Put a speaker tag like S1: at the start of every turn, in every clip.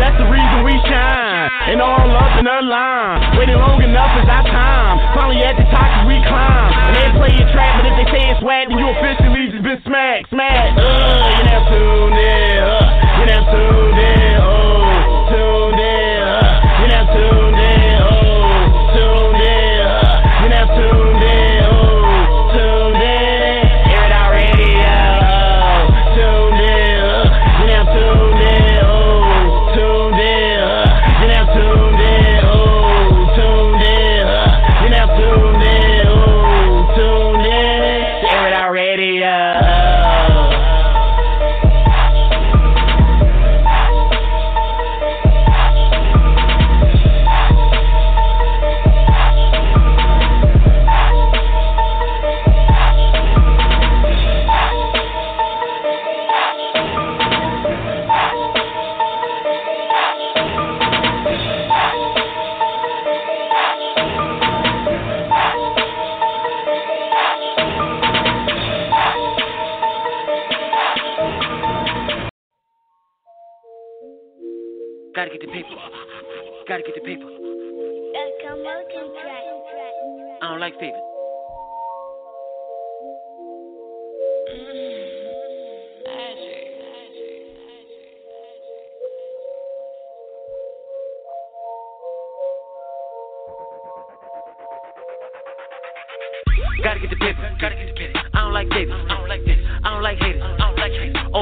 S1: That's the reason we shine. And all up in the line. Waiting long enough is our time. Finally at the top as we climb. And they play your trap, but if they say it's whack, then you officially just been smacked, smacked. Uh, you now tuned in. Uh, you now tuned in. Oh,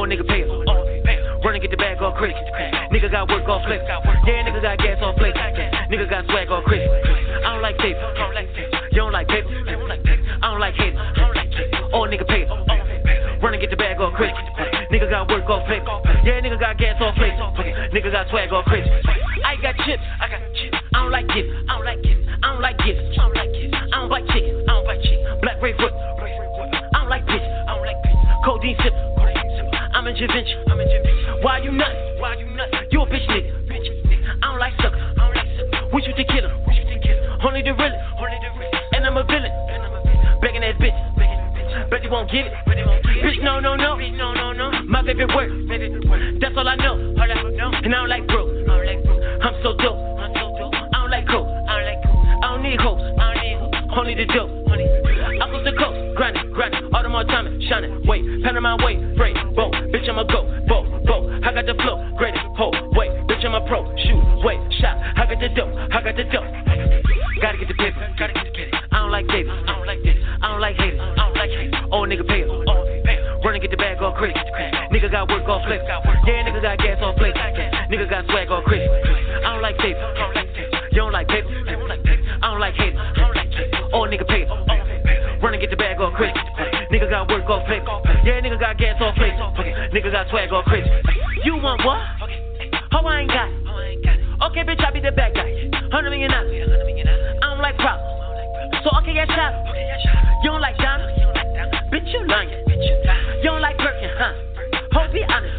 S2: nigga pay Oh, pay Run and get the bag all crazy. Nigga got work all flex. Yeah, nigga got gas all flex. Nigga got swag all crazy. I don't like paper. You don't like paper. I don't like haters. Old nigga pay Run and get the bag all crazy. Nigga got work all flex. Yeah, nigga got gas all flex. Nigga got swag all crazy. I got chips. I got chips. I don't like gifts. I don't like gifts. I don't like gifts. I don't like gifts. I don't like chicken. I don't like chicken. Black Ray foot. I don't like bitch. I don't like bitch. Codeine sip. I'm in Javinci. I'm in Javinci. Why you nuts? Why you nuts? You a bitch nigga. Bitch nigga. I don't like sucker. I don't like sucker. We shoot the killer. We shoot the killer. Only the realest. Only the realest. And I'm a villain. And I'm a villain. Begging that bitch. Begging that bitch. You won't get it. Bet you won't get it. Bitch, no, no, no. No, no, no. My favorite word. That's all I know. All I know. And I don't like broke. I don't like broke. I'm so dope. I'm so dope. I don't like coke. I don't like coke. I don't need hoes. I don't need hoes. Only the dope. Only. I go to coast. Grinding, grinding. All the more time. Shining. Wait. Panama way. Break. Boat. Bitch, I'm a go. Boat. Boat. I got the flow. Greatest. Ho. Wait. Bitch, I'm a pro. Shoot. Wait. Shot. I got the dope. I got the dope. Gotta get the paper. Gotta get the paper. I don't like Davis. I don't like this. I don't like haters. I don't like haters. Old nigga pay Oh, pay Run and get the bag all crazy. Nigga got work all flex. Yeah, nigga got gas all flex. Nigga got swag all crazy. I don't like paper. You don't like paper. You. I don't like haters. I don't like haters. Old nigga pay Run and get the bag all crazy. Nigga got work all flex. Yeah, nigga got gas all flex. Nigga got swag all crazy. You want what? Oh, I ain't got it. Okay, bitch, I be the bad guy. Hundred million dollars. I don't like problems. So okay, yeah, shot. You don't like Donna? Bitch, you lying. You don't like Birkin, huh? Ho, be honest.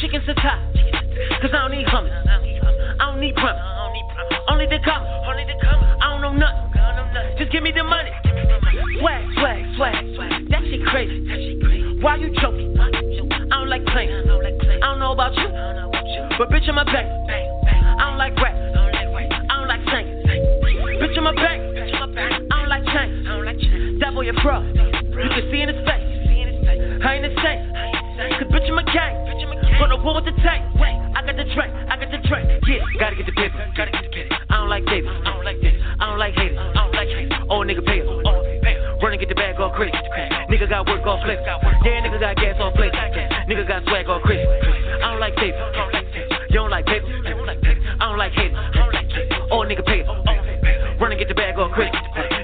S2: Chicken satay. Cause I don't need hummus. I don't need promise. Only the commas. I don't know nothing. Just give me the money. Swag, swag, swag. Shit crazy. Why you choking? I don't like playing. I don't know about you. But bitch, I'm a bang. I don't like rap. I don't like singing. Bitch, I'm a bang. I don't like change. That boy a fraud. You can see in his face. I ain't the same. Cause bitch, I'm a gang. Run the war with the tank. I got the track, I got the track. Yeah, gotta get the paper. I don't like David, I don't like this. I don't like haters, I don't like haters. Old nigga pay oh, pay Run and get the bag all crazy. Nigga got work all flex. Yeah, nigga got gas all flex. Nigga got swag all crazy. I don't like paper, you don't like paper. I don't like haters. Old nigga pay Run and get the bag all crazy.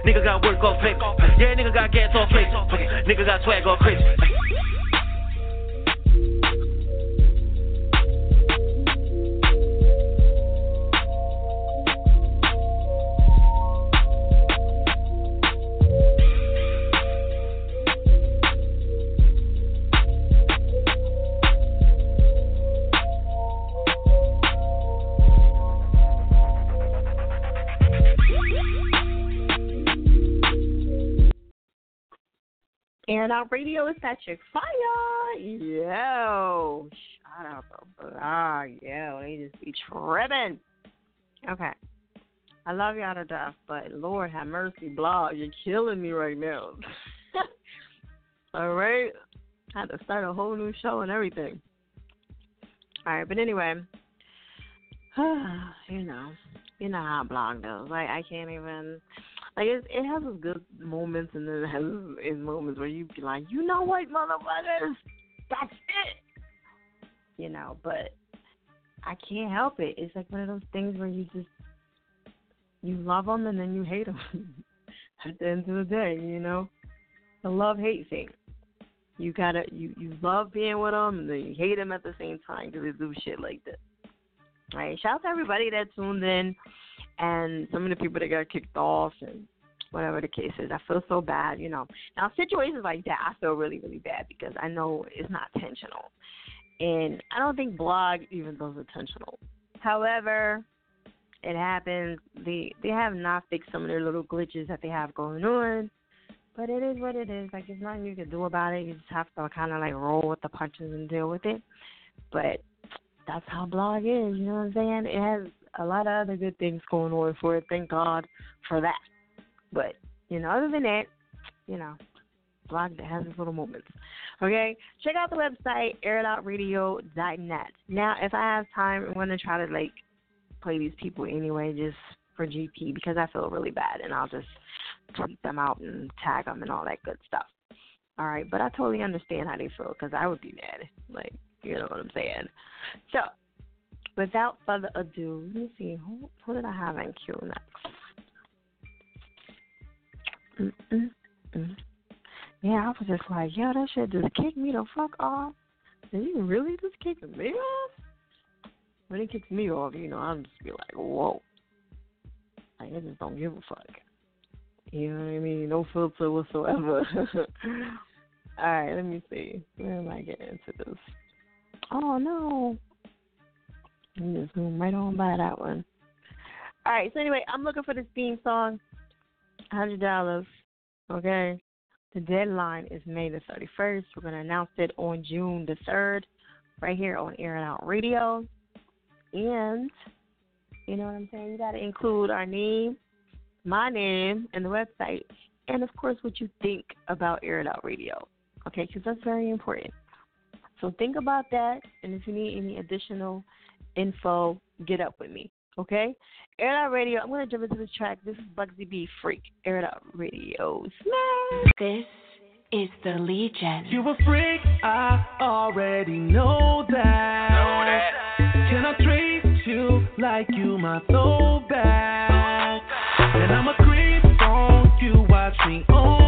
S2: Nigga got work all flex. Yeah, nigga got gas all flex. Nigga got swag all crazy.
S3: Airing Out Radio is Patrick Fire. Yo, shout out to Blog. Ah, yo, they just be tripping. Okay. I love y'all to death, but Lord have mercy, Blog, you're killing me right now. All right. I had to start a whole new show and everything. All right, but anyway, you know, you know how blog goes. Like I can't even like it, it has its good moments and then it has its moments where you be like, you know what, motherfuckers, that's it. You know, but I can't help it. It's like one of those things where you just you love them and then you hate them. At the end of the day, you know, the love hate thing. You gotta you you love being with them and then you hate them at the same time because they do shit like this. All right, shout out to everybody that tuned in and some of the people that got kicked off and whatever the case is. I feel so bad, you know. Now situations like that, I feel really, really bad because I know it's not intentional, and I don't think blog even those intentional. However, it happens. They they have not fixed some of their little glitches that they have going on. But it is what it is. Like there's nothing you can do about it. You just have to kind of like roll with the punches and deal with it. But that's how blog is. You know what I'm saying? It has a lot of other good things going on for it. Thank God for that. But you know, other than that, you know, blog that has its little moments. Okay, check out the website airitoutradio.net. Now, if I have time, I'm gonna try to like play these people anyway, just for GP because I feel really bad, and I'll just tweet them out and tag them and all that good stuff. All right, but I totally understand how they feel because I would be mad. Like, you know what I'm saying? So, without further ado, let me see who, who did I have in queue next. Mm-mm-mm. Yeah, I was just like, yo, that shit just kicked me the fuck off. Did you really just kick me off? When it kicks me off, you know, I'm just be like, whoa. Like, I just don't give a fuck. You know what I mean? No filter whatsoever. All right, let me see. Where am I getting into this? Oh no, I'm just right on by that one. All right, so anyway, I'm looking for this theme song. Hundred dollars. Okay. The deadline is May the 31st. We're going to announce it on June the 3rd, right here on Air and Out Radio. And you know what I'm saying? You got to include our name, my name, and the website, and of course what you think about Air It Out Radio. Okay, because that's very important. So think about that, and if you need any additional info, get up with me. Okay? Air It Out Radio. I'm gonna jump into this track. This is Bugsy B Freak. Air It Out Radio. Smash.
S4: This is the Legion.
S5: You a freak, I already know that.
S6: Know that.
S5: Can I treat you like you my throwback? And I'm a creep on you, watch me own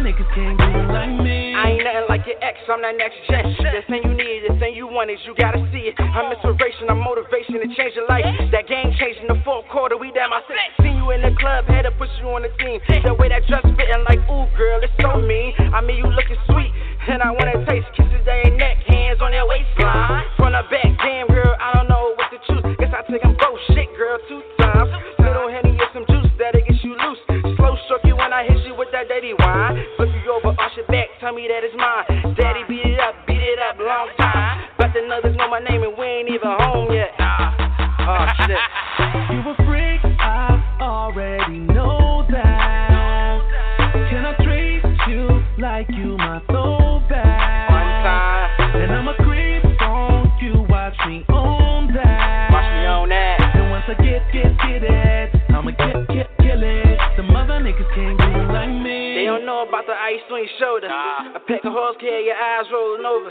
S5: Niggas can't like me.
S6: I ain't nothing like your ex, I'm that next gen. The thing you need, the thing you want is you gotta see it. I'm inspiration, I'm motivation to change your life. That game changing the fourth quarter, we damn I said. Seen you in the club, had to push you on the team. The way that dress fitting like, ooh girl, it's so mean. I mean you looking sweet, and I wanna taste kisses on your neck, hands on your waistline. From the back, damn girl, I don't know what to choose. Guess I take them both shit, girl, two times. Little henny and some juice that'll get you loose. Slow stroke you when I hit you that dirty wine. Flip you over, arch your back, tell me that it's mine. Daddy beat it up, beat it up, long time. But the others know my name and we ain't even home yet. Oh shit.
S5: You a freak, I already know
S6: ice on. Ah. A pack of horse care, your eyes rolling over.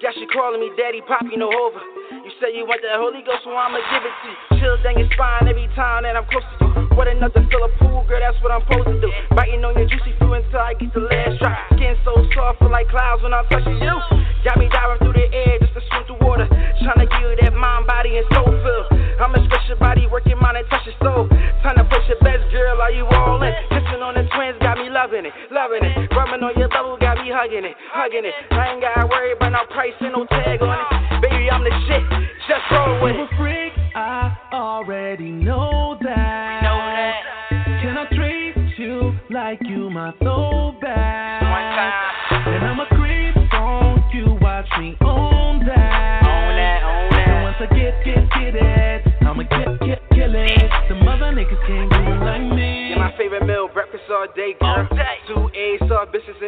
S6: Guess you calling me daddy, poppy, no over. You say you want that Holy Ghost, so I'ma give it to you. Chill down your spine every time that I'm close to you. What enough to fill a pool, girl, that's what I'm supposed to do. Biting on your juicy fruit until I get the last drop. Skin so soft, feel like clouds when I'm touching you. Got me diving through the air just to swim through water. Trying to give you that mind, body, and soul feel. I'ma stretch your body, work your mind, and touch your soul. Time to push your best, girl, are you all in? Kissing on the twins got me loving it, loving it. Rubbing on your bubble got me hugging it, hugging it. I ain't gotta worry about no price and no tag on it. Baby, I'm the shit, just roll with it.
S5: freak, I already know that.
S6: Know that.
S5: Can I treat you like you my throwback?
S6: One time.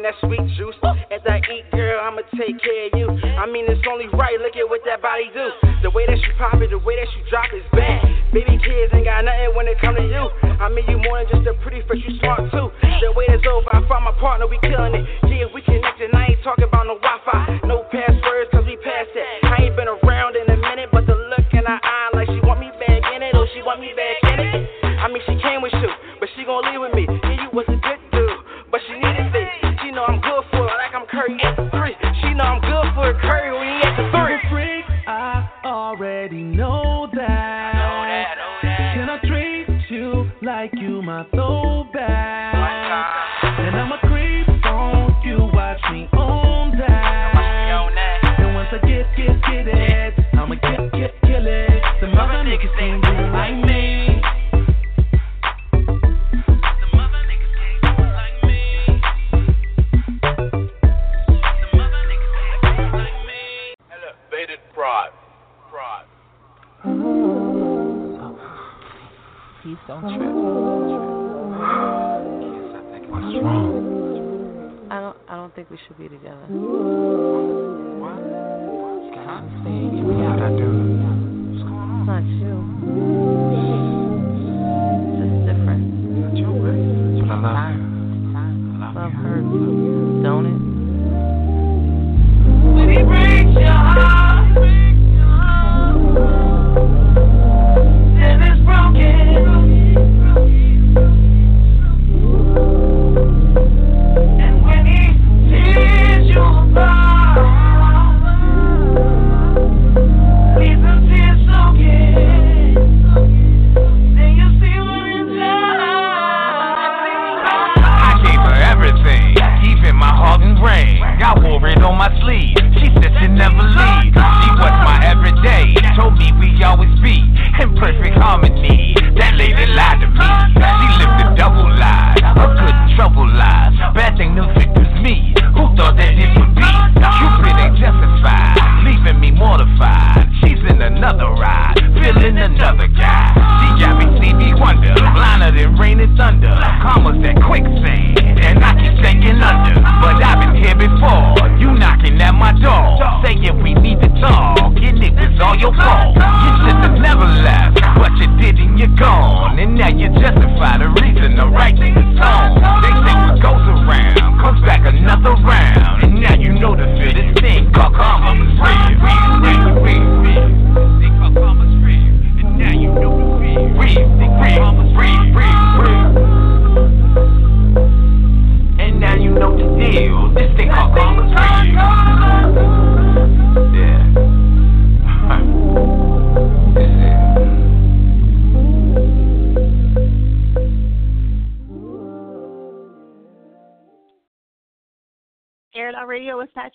S5: That
S6: sweet juice. As I eat, girl, I'ma take care of you. I mean, it's only right. Look at what that body do. The way that she pop it, the way that she drop is bad. Baby kids ain't got nothing when it come to you. I mean, you more than just a pretty face, you smart too. The wait is over, I found my partner, we killing it. Yeah,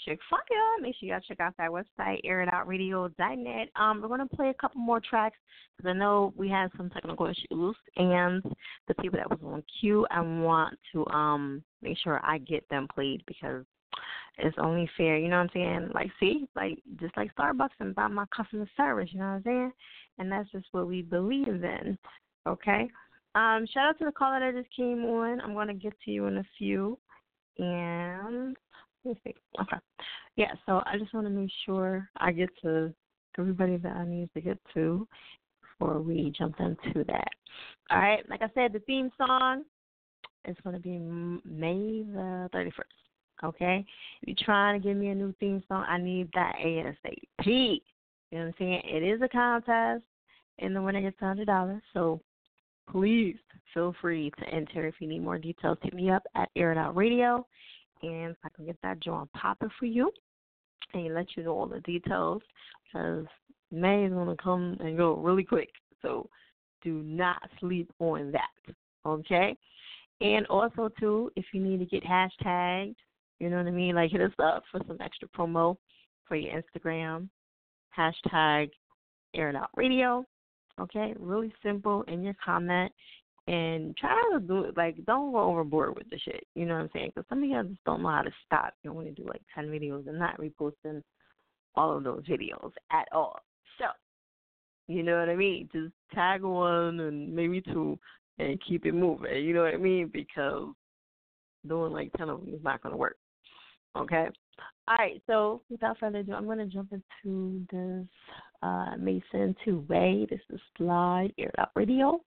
S3: chick fire. Make sure y'all check out that website, airitoutradio.net. Um, we're gonna play a couple more tracks because I know we had some technical issues, and the people that was on queue, I want to um make sure I get them played because it's only fair. You know what I'm saying? Like, see, like just like Starbucks and about my customer service. You know what I'm saying? And that's just what we believe in. Okay. Um, shout out to the caller that just came on. I'm gonna get to you in a few. And. Okay. Yeah, so I just want to make sure I get to everybody that I need to get to before we jump into that. All right. Like I said, the theme song is going to be May the 31st. Okay? If you're trying to give me a new theme song, I need that ASAP. You know what I'm saying? It is a contest, and the winner gets $100. So please feel free to enter. If you need more details, hit me up at Air Out Radio, I can get that joint popping for you and let you know all the details because May is going to come and go really quick. So do not sleep on that. Okay? And also, too, if you need to get hashtagged, you know what I mean? Like hit us up for some extra promo for your Instagram. Hashtag Air Out Radio. Okay? Really simple in your comment. And try to do it, like, don't go overboard with the shit. You know what I'm saying? Because some of y'all just don't know how to stop. You want to do like 10 videos and not reposting all of those videos at all. So, you know what I mean? Just tag one and maybe two and keep it moving. You know what I mean? Because doing like 10 of them is not to work. Okay? All right, so without further ado, I'm going to jump into this uh, Mason Two Way. This is Slide Air Out Radio.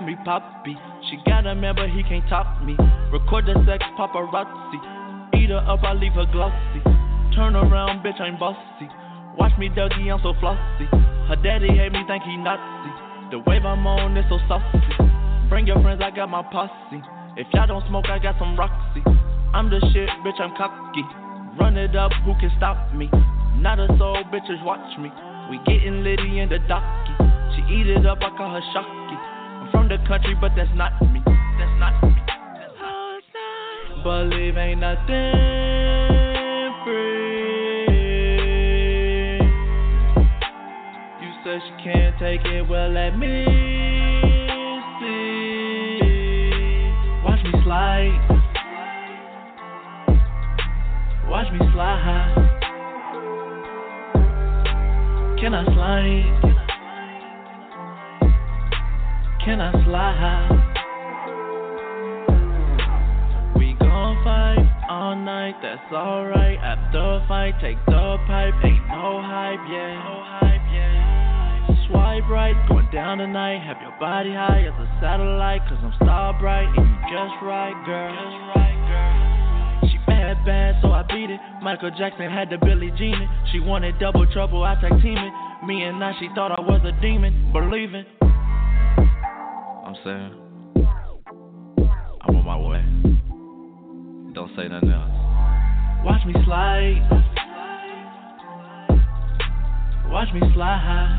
S5: Call me Poppy. She got a man, but he can't top me. Record the sex paparazzi. Eat her up, I leave her glossy. Turn around, bitch, I'm bossy. Watch me, Dougie, I'm so flossy. Her daddy hate me, think he Nazi. The wave I'm on is so saucy. Bring your friends, I got my posse. If y'all don't smoke, I got some Roxy. I'm the shit, bitch, I'm cocky. Run it up, who can stop me? Not a soul, bitches, watch me. We getting litty in the docky. She eat it up, I call her Shocky. The country, but that's not me. That's not me. Believe ain't nothing free. You said she can't take it, well let me see. Watch me slide. Watch me slide. Can I slide? Can I slide? We gon' fight all night, that's alright. After fight, take the pipe. Ain't no hype, yeah. No hype, yeah. Swipe right, going down tonight. Have your body high as a satellite. Cause I'm star bright and you just right, girl. Just right, girl. She bad, bad, so I beat it. Michael Jackson had the Billie Jean it. She wanted double trouble, I tag team it. Me and now she thought I was a demon. Believing. I'm saying. I'm on my way. Don't say nothing else. Watch me slide. Watch me slide.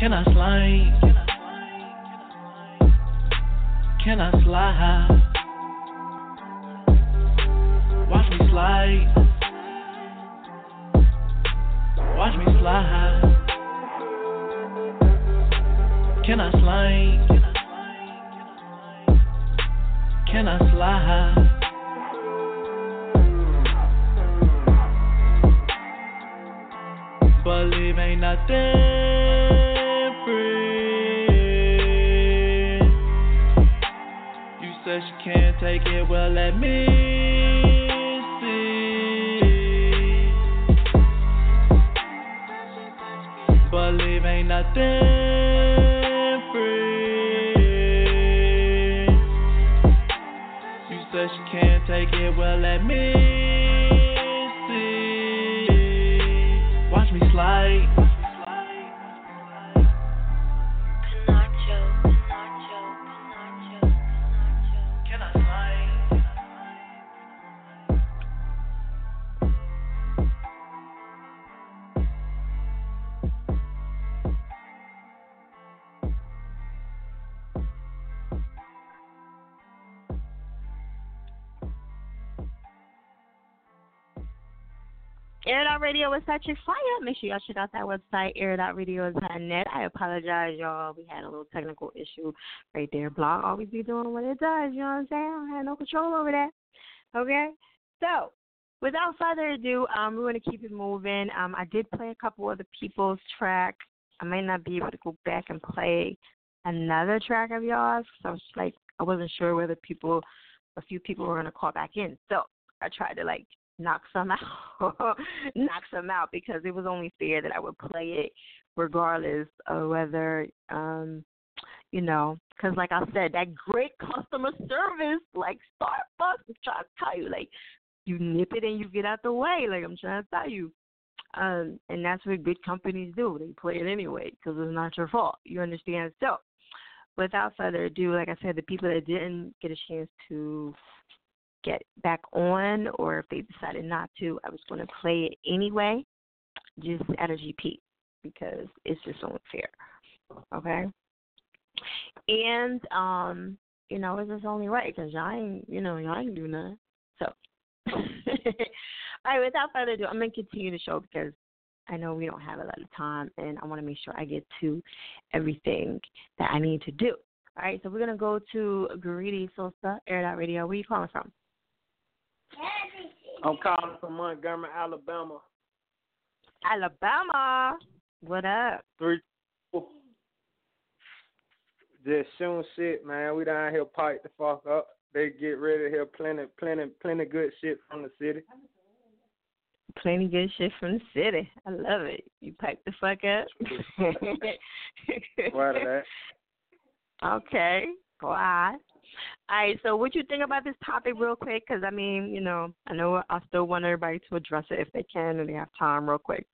S5: Can I slide. Can I slide? Can I slide? Watch me slide. Watch me slide. Can I slide? Can I slide? Believe ain't nothing free. You said she can't take it, well let me see. Believe ain't nothing take it, well let me see. Watch me slide.
S3: Radio with such fire. Make sure y'all check out that website, air.radio.net. I apologize, y'all. We had a little technical issue right there. Blog always be doing what it does, you know what I'm saying? I had no control over that. Okay? So, without further ado, um, we're going to keep it moving. Um, I did play a couple of the people's tracks. I might not be able to go back and play another track of yours. So I was like, I wasn't sure whether people, a few people were going to call back in. So I tried to like knock some out, knock some out because it was only fair that I would play it regardless of whether, um, you know, because like I said, that great customer service, like Starbucks, I'm trying to tell you, like you nip it and you get out the way. Like I'm trying to tell you. Um, and that's what good companies do. They play it anyway because it's not your fault. You understand? So, without further ado, like I said, the people that didn't get a chance to get back on, or if they decided not to, I was going to play it anyway, just at a GP because it's just only fair. Okay. And um, you know, it's just only right because y'all ain't, you know, y'all ain't do nothing. So, all right. Without further ado, I'm gonna continue the show because I know we don't have a lot of time, and I want to make sure I get to everything that I need to do. All right, so we're gonna go to Greedy Sosa, Air Dot Radio. Where you calling from?
S7: I'm calling from Montgomery, Alabama.
S3: Alabama. What up?
S7: Three. Just shooting shit, man. We down here pipe the fuck up. They get ready to hear plenty, plenty, plenty good shit from the city.
S3: Plenty good shit from the city. I love it. You pipe the fuck up.
S7: Of that.
S3: Okay. Why? All right. So, what you think about this topic, real quick? Because I mean, you know, I know I still want everybody to address it if they can and they have time, real quick.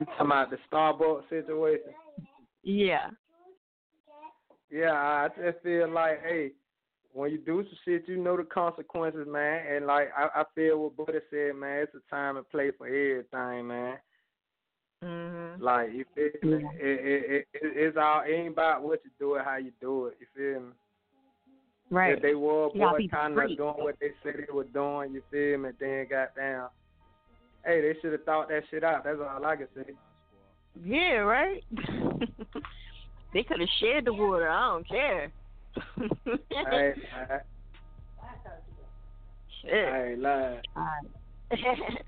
S7: You talking about the Starbucks situation?
S3: Yeah.
S7: Yeah, I just feel like, hey, when you do some shit, you know the consequences, man. And like I, I feel what Buddy said, man. It's a time and place for everything, man.
S3: Mhm.
S7: Like you feel me? It, it, it, it, it's all ain't about what you do, it how you do it. You feel me?
S3: Right.
S7: If they were kind of doing what they said they were doing, you feel me? Then got down. hey, they should have thought that shit out. That's all I can say.
S3: Yeah. Right. they could have shared the water. I don't care.
S7: hey, I,
S3: Shit.
S7: I ain't lying.
S3: Alright.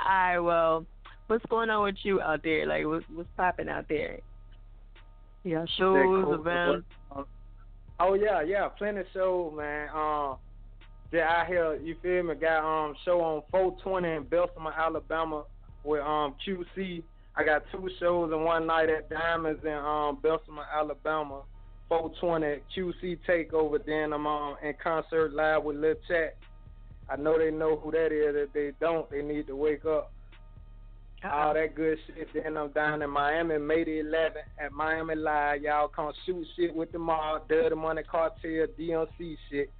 S3: Alright, well, what's going on with you out there? Like, what's what's popping out there? Yeah, shows,
S7: cool. Oh yeah, yeah, plenty shows, man. Um, yeah, out you feel me? Got um show on 420 in Bessemer, Alabama, with um QC. I got two shows in one night at Diamonds in um Bessemer, Alabama. 420 QC takeover. Then I'm um in concert live with Lil Chat. I know they know who that is. If they don't, they need to wake up. All that good shit. Then I'm down in Miami, May the 11th at Miami Live. Y'all come shoot shit with the mob, Dirty Money Cartel, DMC shit.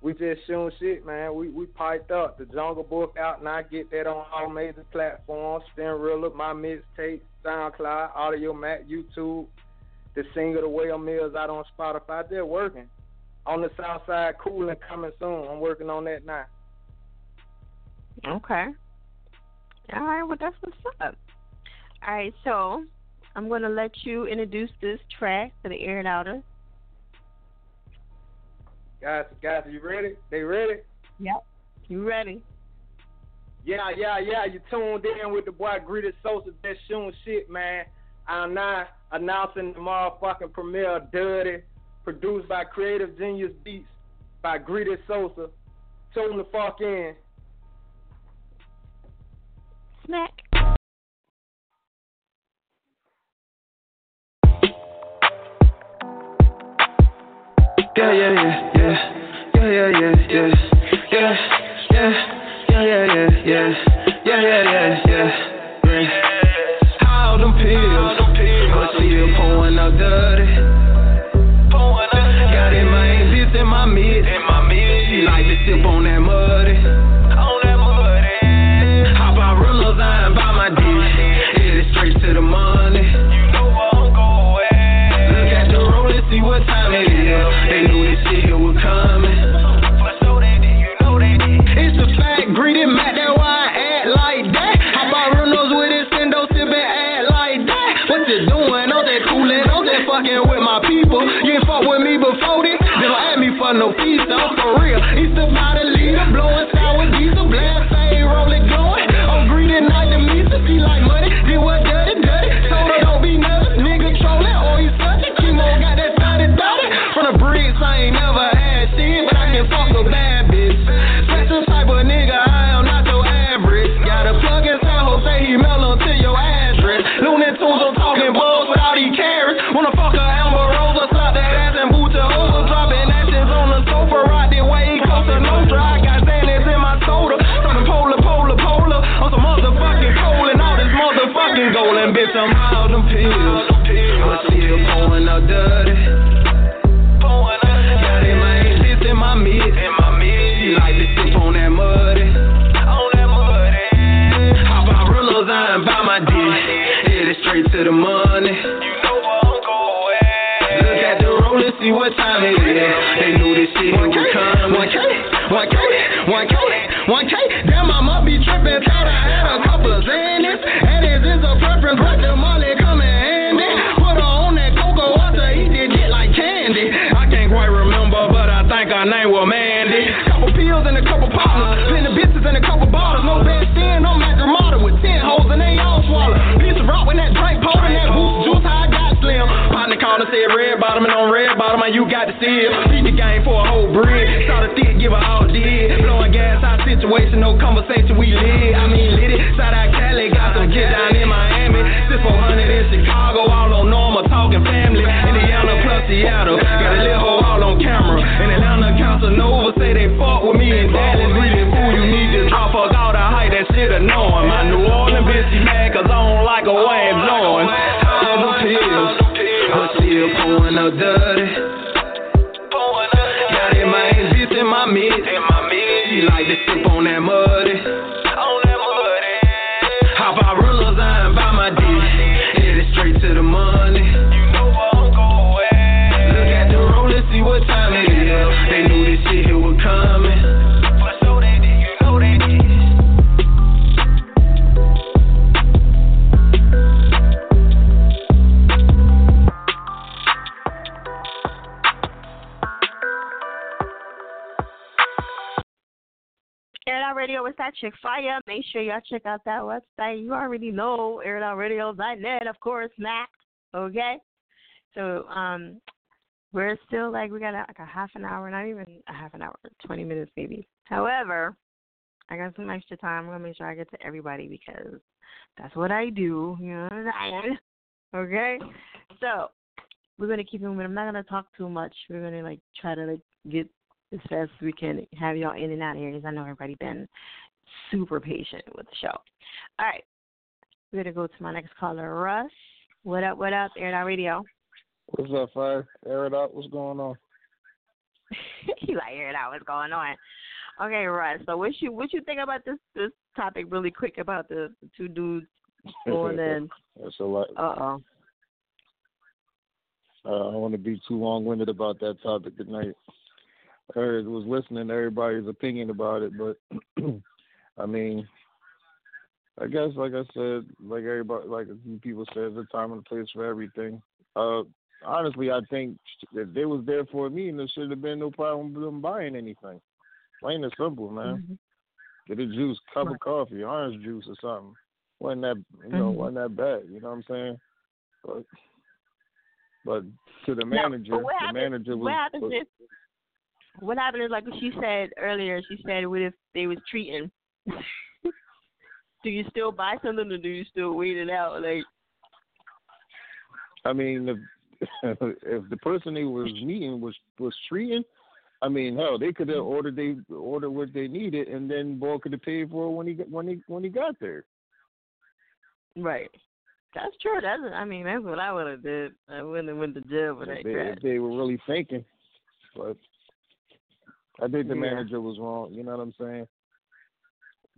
S7: We just shooting shit, man. We we piped up. The Jungle Book out and I Get that on all major platforms. Spinrilla, my mixtape, SoundCloud, Audiomack, YouTube. The single The Whale Mills out on Spotify. They're working. On the South Side, cool and coming soon. I'm working on that now.
S3: Okay. All right, well, that's what's up. All right, so I'm going to let you introduce this track to the air and outer.
S7: Guys, guys, you ready? They ready?
S3: Yep. You ready?
S7: Yeah, yeah, yeah. You tuned in with the boy Greedy Sosa just shooting shit, man. I'm now announcing the motherfucking premiere of Dirty, produced by Creative Genius Beats by Greedy Sosa. Tune the fuck in.
S3: Smack.
S5: Yeah, yeah, yeah, yeah. Yeah, yeah, yeah, yeah. Yeah, yeah, yeah, yeah, yeah, yeah. Yeah, yeah, yeah, yeah. How them pills?
S8: But still pouring out dirty. Got in my this in my mid. She like to sip on that muddy.
S3: Radio is that chick fire. Make sure y'all check out that website. You already know airitoutradio.net, of course, Mac. Okay? So, um, we're still like we got like a half an hour, not even a half an hour, twenty minutes maybe. However, I got some extra time. I'm gonna make sure I get to everybody because that's what I do. You know what I'm saying? Okay? So we're gonna keep it moving. I'm not gonna talk too much. We're gonna like try to like get as fast as we can have y'all in and out of here because I know everybody been super patient with the show. All right. We're gonna go to my next caller, Russ. What up, what up, Air It Out Radio.
S9: What's up, Fire? Air it out. What's going on?
S3: you like air it out, what's going on? Okay, Russ. So what you what you think about this this topic really quick about the, the two dudes going in
S9: That's a lot.
S3: uh oh.
S9: Uh, I don't want to be too long-winded about that topic tonight. Heard, was listening to everybody's opinion about it, but I mean, I guess, like I said, like everybody, like a few people said, the time and place for everything. Uh, honestly, I think if they was there for me, and there should have been no problem with them buying anything. Plain and simple, man.
S3: Mm-hmm.
S9: Get a juice, cup of coffee, orange juice or something. wasn't that you know
S3: Mhm.
S9: wasn't that bad? You know what I'm saying? But but to the manager,
S3: what
S9: the manager was.
S3: what happens
S9: was-
S3: if what happened is like what she said earlier, she said what if they was treating do you still buy something or do you still wait it out? Like
S9: I mean, if if the person they was meeting was was treating, I mean, hell, they could have mm-hmm. ordered they ordered what they needed, and then boy could have paid for it when he got- when he when he got there.
S3: Right. That's true. That's I mean, that's what I would have did. I wouldn't have went to jail for that
S9: If they,
S3: crap.
S9: if they were really thinking, but I think the
S3: Yeah.
S9: manager was wrong. You know what I'm saying?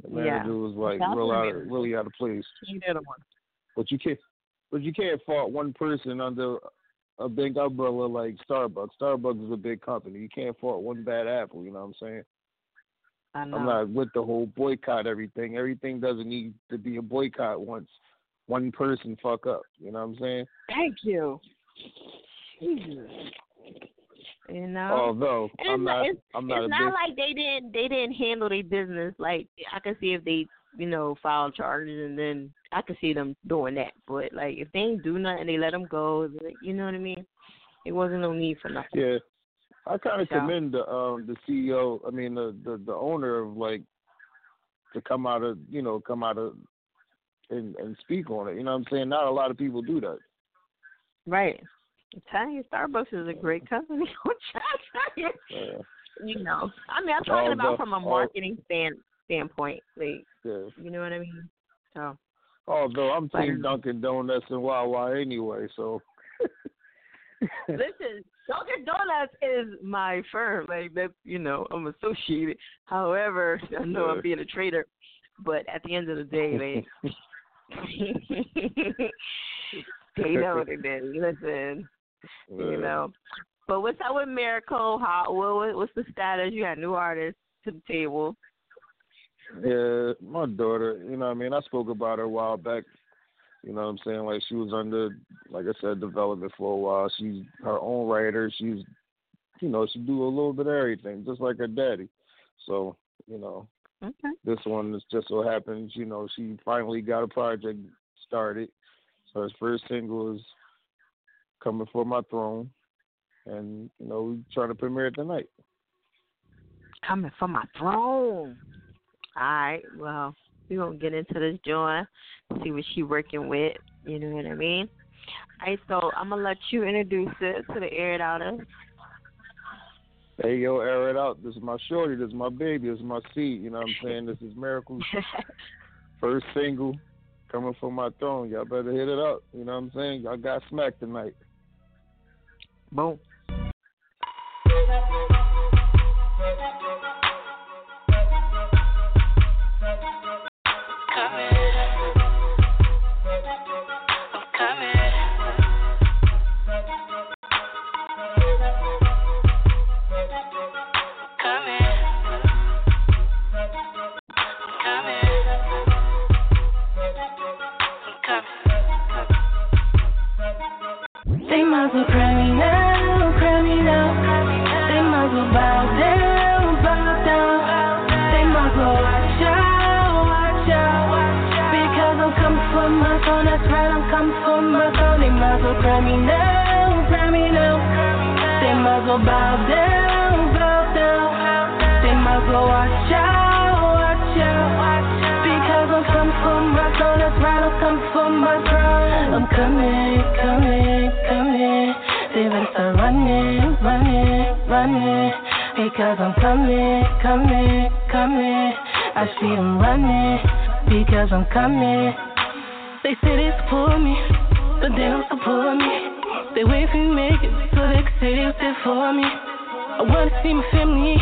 S9: The
S3: Yeah.
S9: manager was like
S3: That's
S9: real out of, really out of place.
S3: She did one.
S9: But you can't, but you can't fault one person under a big umbrella like Starbucks. Starbucks is a big company. You can't fault one bad apple. You know what I'm saying?
S3: I know.
S9: I'm not with the whole boycott everything. Everything doesn't need to be a boycott once one person fuck up. You know what I'm saying?
S3: Thank you. Jesus. You know.
S9: Although
S3: And
S9: I'm
S3: it's
S9: not,
S3: it's,
S9: I'm not
S3: it's not like they didn't they didn't handle their business. Like I can see if they you know file charges and then I can see them doing that. But like if they ain't do nothing, they let them go. like, You know what I mean? It wasn't no need for nothing.
S9: Yeah, I kind of
S3: So-
S9: commend the um the CEO. I mean the, the the owner of like to come out of you know come out of and and speak on it. You know what I'm saying? Not a lot of people do that.
S3: Right. I'm telling you, Starbucks is a great company. I'm trying to tell you. You know, I mean, I'm talking
S9: Although-
S3: about from a marketing stand standpoint. Like,
S9: yeah.
S3: you know what I mean? So,
S9: Although I'm
S3: But-
S9: team Dunkin' Donuts and Wawa anyway, so
S3: listen, Dunkin' Donuts is my firm. Like that, you know, I'm associated. However, I know I'm being a traitor, but at the end of the day, they they know what it is. Listen, you know. But what's up with Miracle? How? What, what, what's the status? You got new artists to the table.
S9: Yeah, my daughter, you know what I mean? I spoke about her a while back. You know what I'm saying? Like she was under like I said, development for a while. She's her own writer. She's you know, she do a little bit of everything, just like her daddy. So, you know,
S3: Okay.
S9: this one is just so happens, you know, she finally got a project started. So her first single is Coming for My Throne. And, you know, we trying to premiere it tonight.
S3: Coming for my throne. All right. Well, we gonna get into this joint, see what she working with. You know what I mean? All right. So I'm gonna let you introduce it to the air it out of.
S9: Hey yo, air it out. This is my shorty. This is my baby. This is my seed. You know what I'm saying? This is Miracle's first single coming from my throne. Y'all better hit it up. You know what I'm saying? Y'all got smacked tonight.
S3: Boom.
S10: Might as cry me now, cry me now. They might as bow down, bow down. They might as watch out, watch out. Because I'm coming for my throne, that's right, I'm coming for my throne. They might as cry me now, cry me now. They might as bow down, bow down. They might as watch out, watch out. Because I'm coming for my throne, that's right, I'm coming for my throne. I'm coming, coming, coming. They better start running, running, running. Because I'm coming, coming, coming. I see them running because I'm coming. They say they support me, but they don't support me. They wait for me make it so they can say they there for me. I wanna see my family,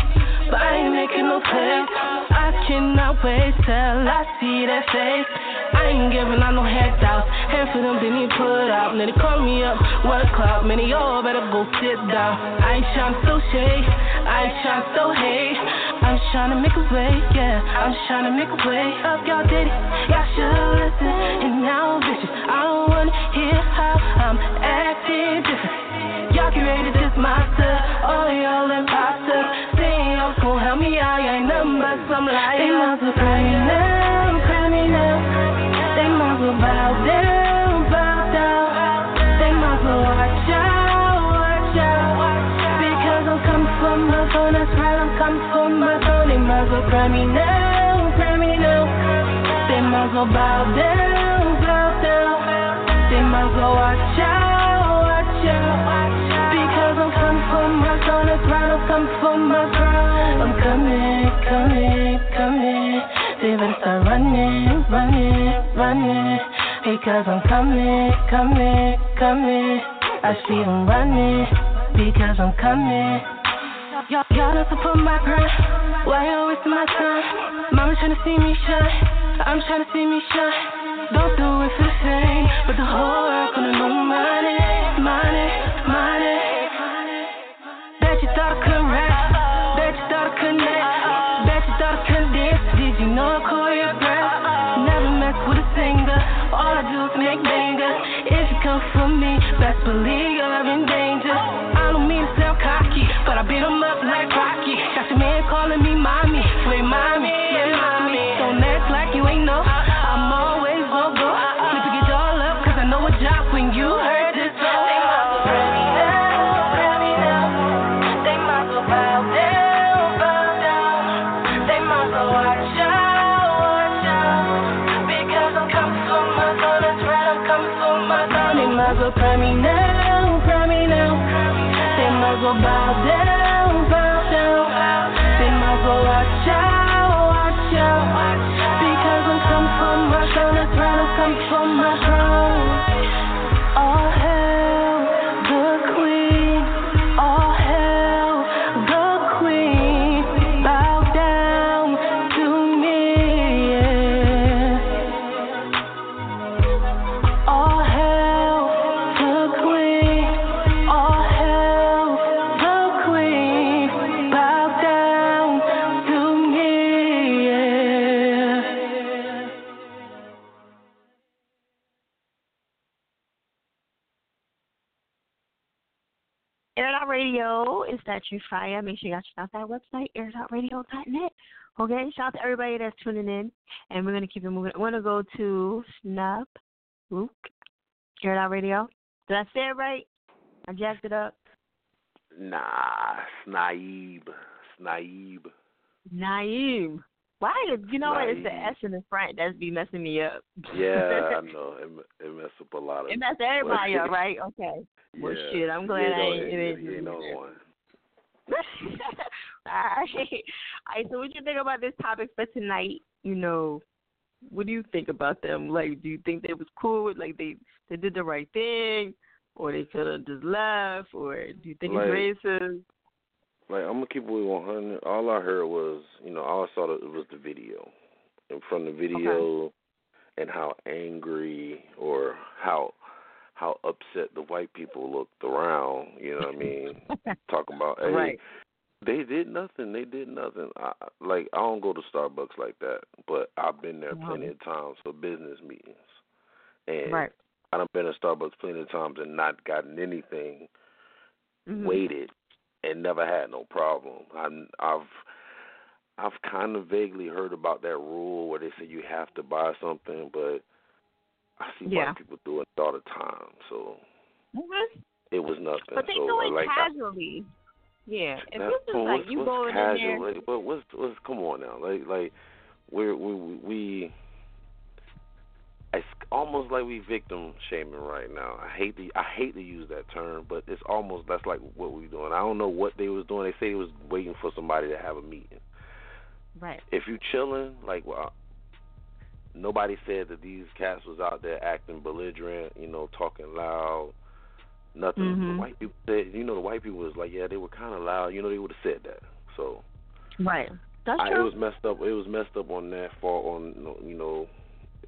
S10: but I ain't making no plans. I cannot wait till I see their face. I ain't giving out no handouts. Hand for them, need put out. Then they call me up, one o'clock. Man, they all better go sit down. I ain't trying to throw shade. I ain't trying to throw hate. I'm trying to make a way, yeah. I'm just trying to make a way up. Y'all did it, y'all should listen. And now I'm. I don't wanna hear how I'm acting different. Y'all diss my stuff. All y'all imposters. Saying y'all gon' help me out. You ain't nothing but some liars. They might as cry me now, cry me now. They might well bow down, bow down. They might well watch out, watch out. Because I'm coming for my that's right, I'm coming for my throne. I'm coming, coming, coming. They better start running, running, running. Because I'm coming, coming, coming. I see them running, because I'm coming. Y'all, y'all don't support my grind. Why y'all wasting my time? Mama tryna see me shine. I'm tryna see me shine. Don't do it for the fame, but the whole world gonna know money, money,
S3: that you fire. Make sure you check out that website, airitoutradio.net. Okay, shout out to everybody that's tuning in, and we're gonna keep it moving. I want to go to Snub, Luke, Air Out Radio. Did I say it right? I jacked it up.
S11: Nah, Snaib. Snaib.
S3: Naeem. Why? You know what? It's the S in the front that's be messing me up.
S11: Yeah, I know. It, it messed up a lot of
S3: it messed everybody up, right? Okay. Well,
S11: Yeah.
S3: shit. I'm glad I ain't.
S11: you-
S3: It ain't
S11: you ain't on one.
S3: All right. All right. So, what you think about this topic for tonight? You know, what do you think about them? Like, do you think they was cool? Like, they they did the right thing, or they could have just left, or do you think
S11: Like-
S3: it's racist?
S11: Like I'm gonna keep it with 100. All I heard was, you know, all I saw was the video, and from the video, and how angry or how how upset the white people looked around. You know what I mean? Talking about, hey,
S3: Right.
S11: they did nothing. They did nothing. I, like I don't go to Starbucks like that, but I've been there
S3: Uh-huh.
S11: plenty of times for business meetings, and
S3: Right.
S11: I done been to Starbucks plenty of times and not gotten anything
S3: Mhm.
S11: waited and never had no problem. I'm, I've I've kind of vaguely heard about that rule where they say you have to buy something, but I see
S3: Yeah.
S11: white people do it all the time, so
S3: Mhm.
S11: it was nothing.
S3: But they
S11: so
S3: do it
S11: like I-
S3: casually. Yeah. If
S11: that-
S3: this is like you going
S11: casual?
S3: in there.
S11: Like, what, what's what's come on now? Like like we're we we, we it's almost like we victim shaming right now. I hate to I hate to use that term, but it's almost that's like what we're doing. I don't know what they was doing. They say they was waiting for somebody to have a meeting.
S3: Right.
S11: If you chilling, like well, nobody said that these cats was out there acting belligerent, you know, talking loud. Nothing.
S3: Mhm.
S11: The white people said, you know, the white people was like, yeah, they were kind of loud. You know, they would have said that. So
S3: Right. That's
S11: I, it was messed up. It was messed up on that fault. On you know,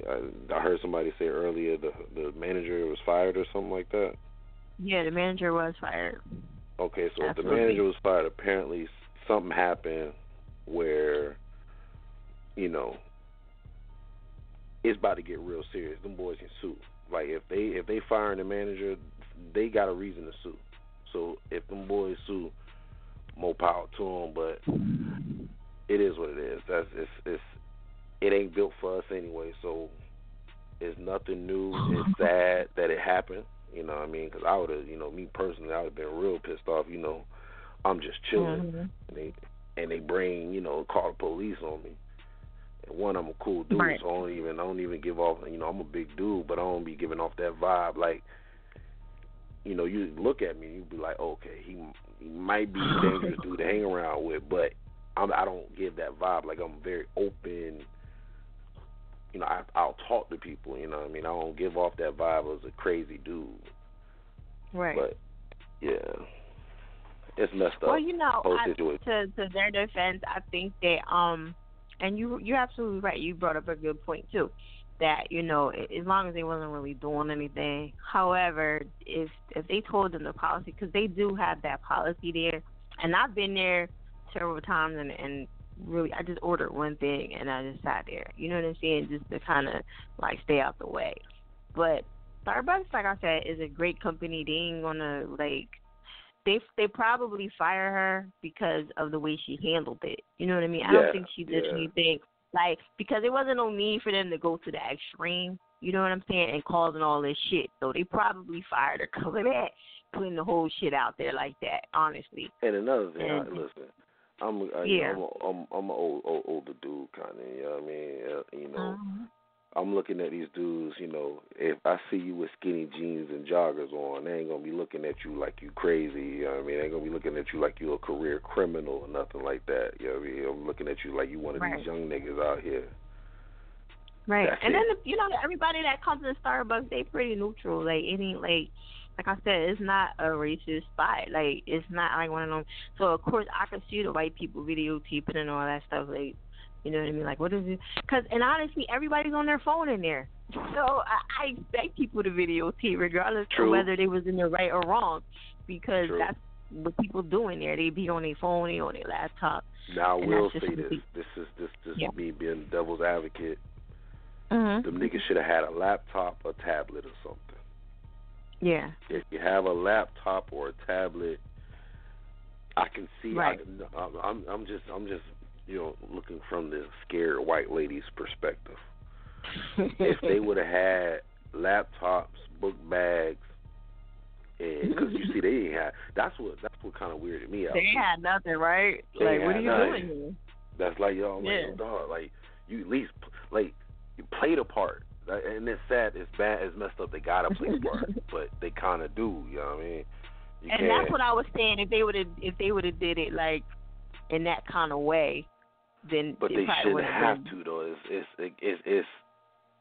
S11: I, I heard somebody say earlier the the manager was fired or something like that.
S3: yeah, the manager was fired.
S11: Okay, so if the manager was fired, apparently something happened where, you know, it's about to get real serious. Them boys can sue. Like if they if they firing the manager, they got a reason to sue. So if them boys sue, more power to them. But it is what it is. That's it's it's it ain't built for us anyway. So it's nothing new. It's sad that it happened. You know what I mean? Because I would have, you know, me personally, I would have been real pissed off. You know, I'm just chilling, and they and they bring, you know, call the police on me. One, I'm a cool dude,
S3: Right.
S11: so I don't even I don't even give off. You know, I'm a big dude, but I don't be giving off that vibe. Like, you know, you look at me, you be like, okay, he he might be a dangerous dude to hang around with, but I'm, I don't give that vibe. Like I'm very open. You know, I, I'll talk to people. You know, what I mean, I don't give off that vibe as a crazy dude.
S3: Right.
S11: But yeah, it's messed up.
S3: Well, you know, I, to to their defense, I think that um, and you you're absolutely right. You brought up a good point too. That you know, as long as they wasn't really doing anything. However, if if they told them the policy, because they do have that policy there, and I've been there several times, and and really, I just ordered one thing and I just sat there. You know what I'm saying? Just to kind of like stay out the way. But Starbucks, like I said, is a great company. They ain't gonna like they they probably fire her because of the way she handled it. You know what I mean? I
S11: Yeah,
S3: don't think she did
S11: yeah.
S3: anything like because there wasn't no need for them to go to the extreme. You know what I'm saying? And causing all this shit. So they probably fired her because of that, putting the whole shit out there like that. Honestly.
S11: And another thing, I, listen, I'm I,
S3: Yeah.
S11: I'm a, I'm I'm an old, old older dude kind of. You know what I mean? Uh, you know,
S3: Mhm.
S11: I'm looking at these dudes. You know, if I see you with skinny jeans and joggers on, they ain't gonna be looking at you like you crazy. You know what I mean? They ain't gonna be looking at you like you a career criminal or nothing like that. You know what I mean? I'm looking at you like you one of
S3: Right.
S11: these young niggas out here.
S3: Right.
S11: That's
S3: and
S11: it.
S3: then you know everybody that comes to Starbucks, they pretty neutral. Like ain't like like I said, it's not a racist spot. Like it's not like one of them. So of course I could see the white people videotaping and all that stuff. Like you know what I mean? Like what is it? Because and honestly, everybody's on their phone in there. So I, I expect people to videotape regardless
S11: True.
S3: of whether they was in the right or wrong, because
S11: True.
S3: that's what people do in there. They be on their phone, they on their laptop.
S11: Now I will say this.
S3: we-
S11: This is this this
S3: Yeah.
S11: is me being devil's advocate.
S3: Mhm.
S11: Them niggas should have had a laptop, a tablet, or something.
S3: Yeah.
S11: If you have a laptop or a tablet, I can see.
S3: Right.
S11: I, I'm, I'm just, I'm just, you know, looking from the scared white lady's perspective. if they would have had laptops, book bags, and because you see, they ain't had. That's what. That's what kind of weirded me out.
S3: They had nothing, right?
S11: They
S3: like, what are you
S11: nothing.
S3: doing here?
S11: That's like y'all, like
S3: Yeah.
S11: dog, like you at least like you played a part. And it's sad, it's bad, it's messed up. They gotta play the part, but they kind of do. You know what I mean? You
S3: and
S11: can't.
S3: that's what I was saying. If they would have, if they would have did it like in that kind of way, then
S11: But they shouldn't
S3: would've been-
S11: to though. It's it's it's it's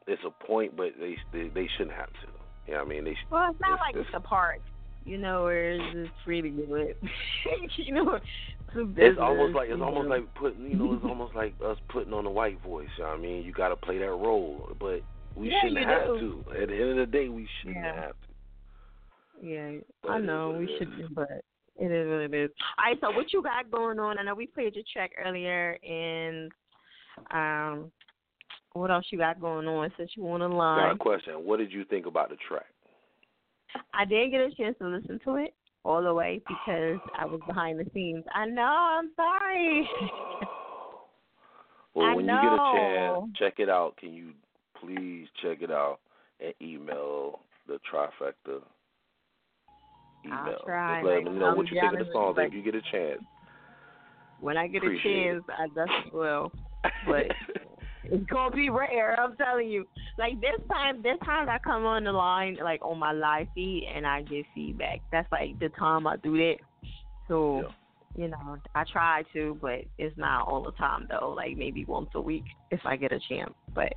S11: it's a point, but they they, they shouldn't have to. You know I mean? They sh-
S3: Well, it's not
S11: it's-
S3: like it's a park, you know, where it's just free to do it. you know, it's, a
S11: It's almost like it's almost
S3: know.
S11: like putting you know it's almost like us putting on a white voice. You know what I mean? You got to play that role, but we
S3: Yeah,
S11: shouldn't have
S3: do.
S11: to. At the end of the day, we shouldn't
S3: Yeah.
S11: have to.
S3: Yeah,
S11: But
S3: I know we should,
S11: is.
S3: but it is what it is. All right, so what you got going on? I know we played your track earlier, and um, what else you got going on since you on the
S11: Got a question. What did you think about the track?
S3: I didn't get a chance to listen to it all the way because I was behind the scenes. I know. I'm sorry.
S11: Well,
S3: I
S11: when you get a chance, check it out. Can you please check it out and email the trifecta email?
S3: I'll try.
S11: Let them know
S3: I'll
S11: what you think of the song if you get a chance.
S3: when I get a
S11: Appreciate
S3: chance, I definitely will. But it's gonna be rare. I'm telling you. Like this time, this time I come on the line, like on my live feed, and I get feedback. That's like the time I do that. So, you know, I try to, but it's not all the time though. Like maybe once a week if I get a chance. But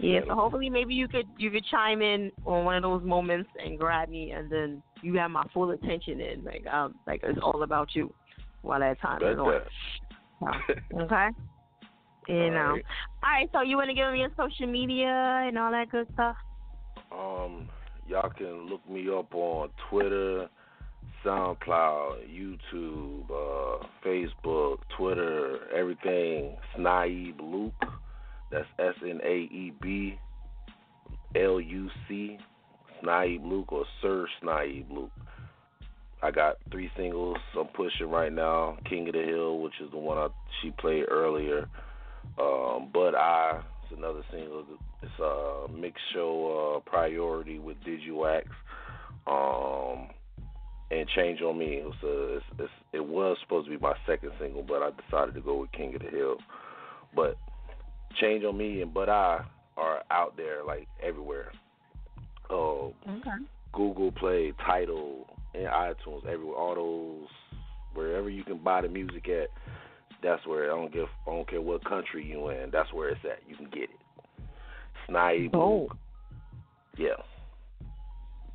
S3: yeah, so hopefully maybe you could you could chime in on one of those moments and grab me, and then you have my full attention and like um like it's all about you while that time is
S11: Bet
S3: on. So, okay. You know.
S11: Alright.
S3: All right. So you want to give me your social media and all that good stuff?
S11: Um, y'all can look me up on Twitter, SoundCloud, YouTube, uh, Facebook, Twitter, everything. Snaib Luke. That's S N A E B L U C. Snaib Luke or Sir Snaib Luke. I got three singles I'm pushing right now. King of the Hill, which is the one I, she played earlier. Um, but I, it's another single. It's a mix show uh, priority with Digiwaxx. Um, and Change on Me. It was, a, it's, it's, it was supposed to be my second single, but I decided to go with King of the Hill. But Change on Me and But I are out there like everywhere. Uh,
S3: Okay.
S11: Google Play, Tidal, and iTunes, everywhere. All those, wherever you can buy the music at, that's where. I don't give. I don't care what country you in. That's where it's at. You can get it. Snaib.
S3: Oh.
S11: Yeah.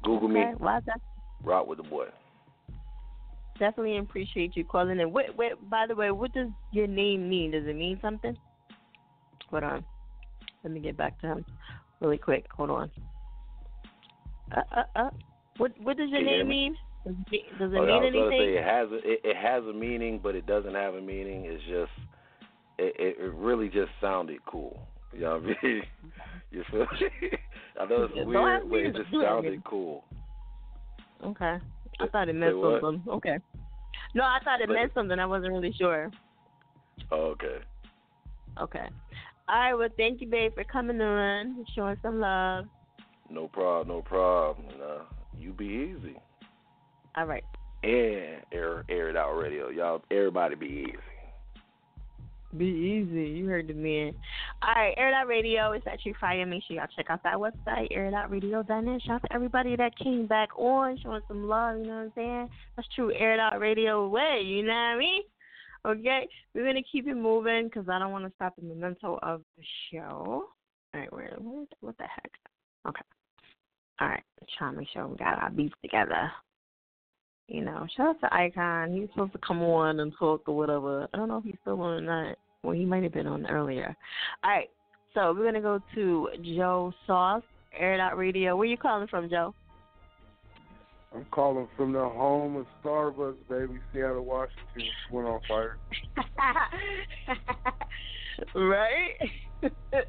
S11: Google me.
S3: Okay. Well, I
S11: Rock with the boy.
S3: definitely appreciate you calling in. What, what? By the way, what does your name mean? Does it mean something? Hold on. Let me get back to him really quick. Hold on. Uh, uh, uh. What, what does your
S11: Can you hear
S3: name mean? Does it, does it
S11: Oh, I
S3: mean
S11: gonna
S3: anything?
S11: say it has a, it, it has a meaning, but it doesn't have a meaning. It's just it, it, it really just sounded cool. You know what I mean? you feel me? I know it's weird, but it just sounded cool.
S3: Okay. I thought it meant something. Okay. No, I thought it
S11: But-
S3: meant something. I wasn't really sure.
S11: Oh, okay.
S3: Okay. All right. Well, thank you, babe, for coming on, showing some love.
S11: No problem, no problem. Uh, you be easy.
S3: All right.
S11: And air air it out radio. Y'all everybody be easy.
S3: Be easy. You heard the man. All right, Air It Out Radio is actually Friday. Make sure y'all check out that website, Air Dot Radio. airitoutradio.net. Shout out to everybody that came back on, showing some love, you know what I'm saying? That's true, Air It Out Radio way, you know what I mean? Okay, we're to keep it moving because I don't want to stop the memento of the show. All right, where, where, what the heck? Okay. All right, trying to make sure we got our beats together. You know, shout out to Icon. He's supposed to come on and talk or whatever. I don't know if he's still on or not. Well, he might have been on earlier. All right, so we're gonna go to Joe Sauce, Air Radio. Where you calling from, Joe?
S12: I'm calling from the home of Starbucks, baby, Seattle, Washington. Went on fire.
S3: right?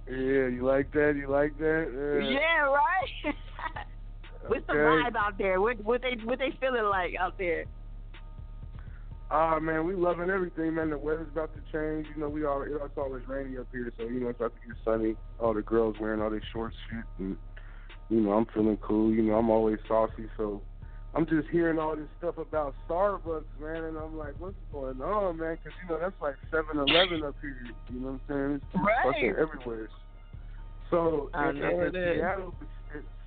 S12: Yeah, you like that? You like that?
S3: yeah, right. What's the vibe out there? What what they what they feeling like out there?
S12: Ah man, we loving everything, man. The weather's about to change. You know, we all it's always rainy up here, so you know it's about to get sunny. All the girls wearing all their short shit, and you know I'm feeling cool. You know I'm always saucy, so I'm just hearing all this stuff about Starbucks, man, and I'm like, what's going on, man? Because you know that's like 7-Eleven up here. You know what I'm saying? It's
S3: Right.
S12: fucking everywhere. So and- and
S3: it is.
S12: Seattle,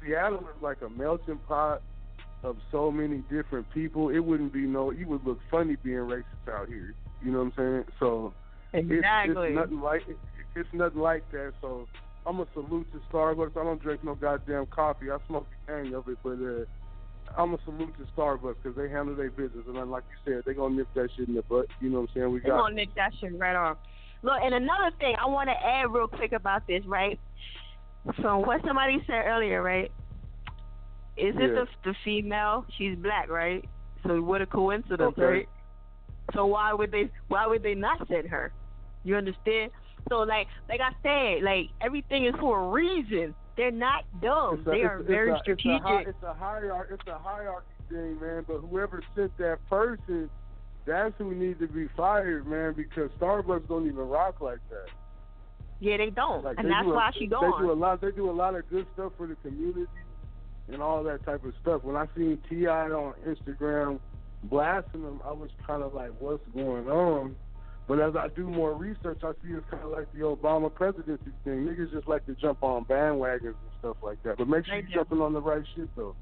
S12: Seattle is like a melting pot of so many different people. It wouldn't be no. You would look funny being racist out here. You know what I'm saying? So it's-
S3: Exactly.
S12: it's, nothing like it, it's nothing like that. So I'm a salute to Starbucks. I don't drink no goddamn coffee. I smoke the gang of it, but uh, I'm a salute to Starbucks because they handle their business. And then, like you said, they gonna nip that shit in the butt. You know what I'm saying? We got
S3: gonna nick that shit right off. Look, and another thing I want to add real quick about this, right? From what somebody said earlier, right? Is it
S12: Yeah.
S3: the the female? She's black, right? So what a coincidence,
S12: Okay.
S3: right? So why would they why would they not send her? You understand? So like like I said, like everything is for a reason. They're not dumb.
S12: A-
S3: they are
S12: it's
S3: very
S12: a-
S3: strategic.
S12: It's a, it's a hierarchy. It's a hierarchy thing, man. But whoever sent that person, that's who needs to be fired, man. Because Starbucks don't even rock like that.
S3: yeah, they don't,
S12: Like
S3: and
S12: they
S3: that's
S12: do a-
S3: why she
S12: They do a lot. They do a lot of good stuff for the community and all that type of stuff. When I seen T.I. on Instagram blasting them, I was kind of like, "What's going on?" But as I do more research, I see it's kind of like the Obama presidency thing. Niggas just like to jump on bandwagons and stuff like that. But make sure you're jumping on the right shit though.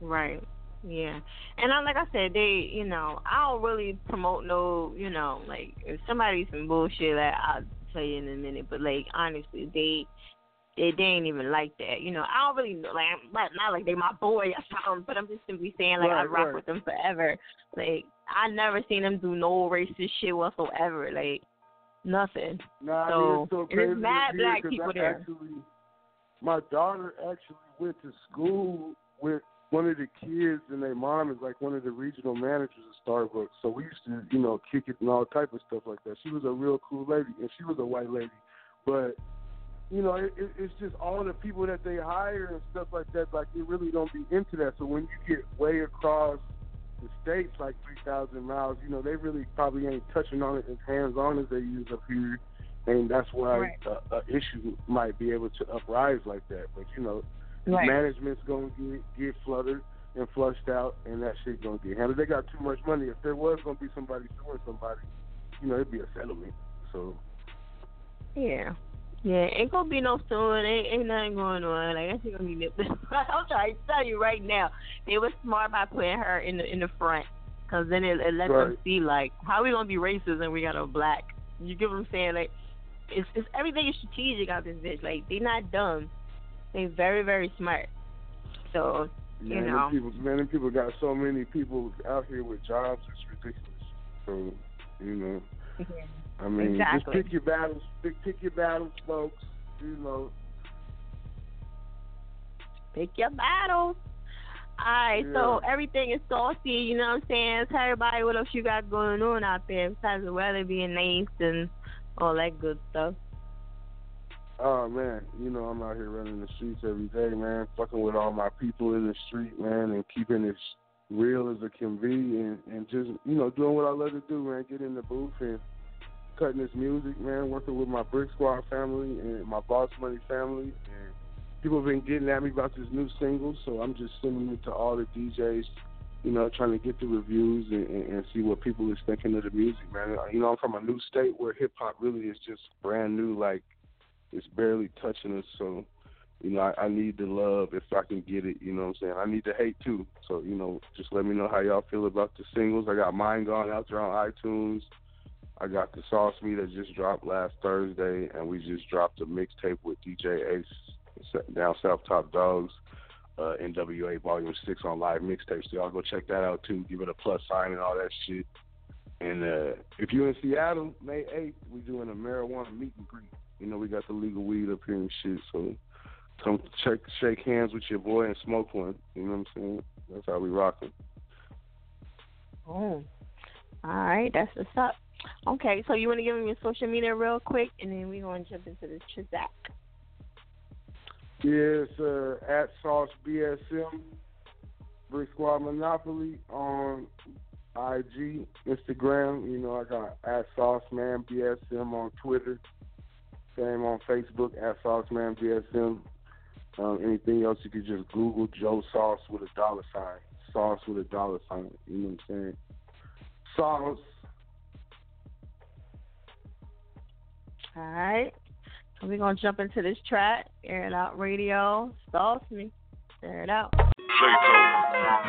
S3: Right. Yeah. And I, like I said, they, you know, I don't really promote no, you know, like if somebody's some bullshit, like, I'll tell you in a minute. But like honestly, they, they, they ain't even like that. You know, I don't really know, like, I'm not, not like they my boy or something, but I'm just simply saying like I rock
S12: right.
S3: with them forever. Like I never seen them do no racist shit whatsoever. Like nothing.
S12: Nah, I
S3: So,
S12: mean, it's so crazy
S3: mad black people there.
S12: Actually, my daughter actually went to school with one of the kids, and their mom is like one of the regional managers of Starbucks. So we used to, you know, kick it and all type of stuff like that. She was a real cool lady, and she was a white lady, but. You know, it, it, it's just all the people that they hire and stuff like that. Like they really don't be into that. So when you get way across the states, like three thousand miles, you know, they really probably ain't touching on it as hands on as they use up here and that's why
S3: Right.
S12: a, a issue might be able to uprise like that. But you know,
S3: Right.
S12: management's gonna get get flooded and flushed out, and that shit gonna get handled. They got too much money. If there was gonna be somebody suing somebody, you know, it'd be a settlement. So
S3: Yeah. Yeah, ain't gonna be no soon. Ain't, ain't nothing going on. Like that shit gonna be nipped. I'm trying to tell you right now, they were smart by putting her in the in the front, cause then it, it let them see like how we gonna be racist and we got a black. You get what I'm saying? Like, it's it's everything is strategic out this bitch. Like they not dumb. They very very smart. So you
S12: man, them
S3: know.
S12: people, man, them people got so many people out here with jobs. It's ridiculous. So you know, I mean,
S3: Exactly.
S12: just pick your battles. Pick pick your battles, folks. You know.
S3: pick your battles. Alright, so everything is saucy, you know what I'm saying? Tell everybody what else you got going on out there besides the weather being nice and all that good stuff.
S12: Oh man, you know I'm out here running the streets every day, man. Fucking with all my people in the street, man, and keeping it real as be, and and just you know doing what I love to do, man. Get in the booth and cutting this music, man. Working with my Brick Squad family and my Boss Money family, and people have been getting at me about this new single, so I'm just sending it to all the DJs. You know, trying to get the reviews and, and, and see what people is thinking of the music, man. You know, I'm from a new state where hip hop really is just brand new, like it's barely touching us. So, you know, I, I need the love if I can get it. You know what I'm saying? I need the hate too. So, you know, just let me know how y'all feel about the singles. I got mine gone out there on iTunes. I got the Sauce Me that just dropped last Thursday, and we just dropped a mixtape with DJ Ace down South Top Dogs. Uh, NWA Volume Six on live mixtape, so y'all go check that out too. Give it a plus sign and all that shit. And uh, if you're in Seattle, May 8th, we're doing a marijuana meet and greet. You know, we got the legal weed up here and shit, so come check, shake hands with your boy and smoke one. You know what I'm saying? That's how we rocking.
S3: Oh. Alright, that's what's up. Okay, so you wanna give me your social media real quick and then we're gonna jump into the Chizak.
S12: Yeah, it's uh, at Sauce BSM, Brick Squad Monopoly on IG, Instagram. You know, I got at Sauceman BSM on Twitter. Same on Facebook at Sauceman BSM. Um, anything else you could just Google Joe Sauce with a dollar sign. Sauce with a dollar sign. You know what I'm saying? Sauce.
S3: All right. So we're gonna jump into this track, air it out radio. Sauce me. Air it out.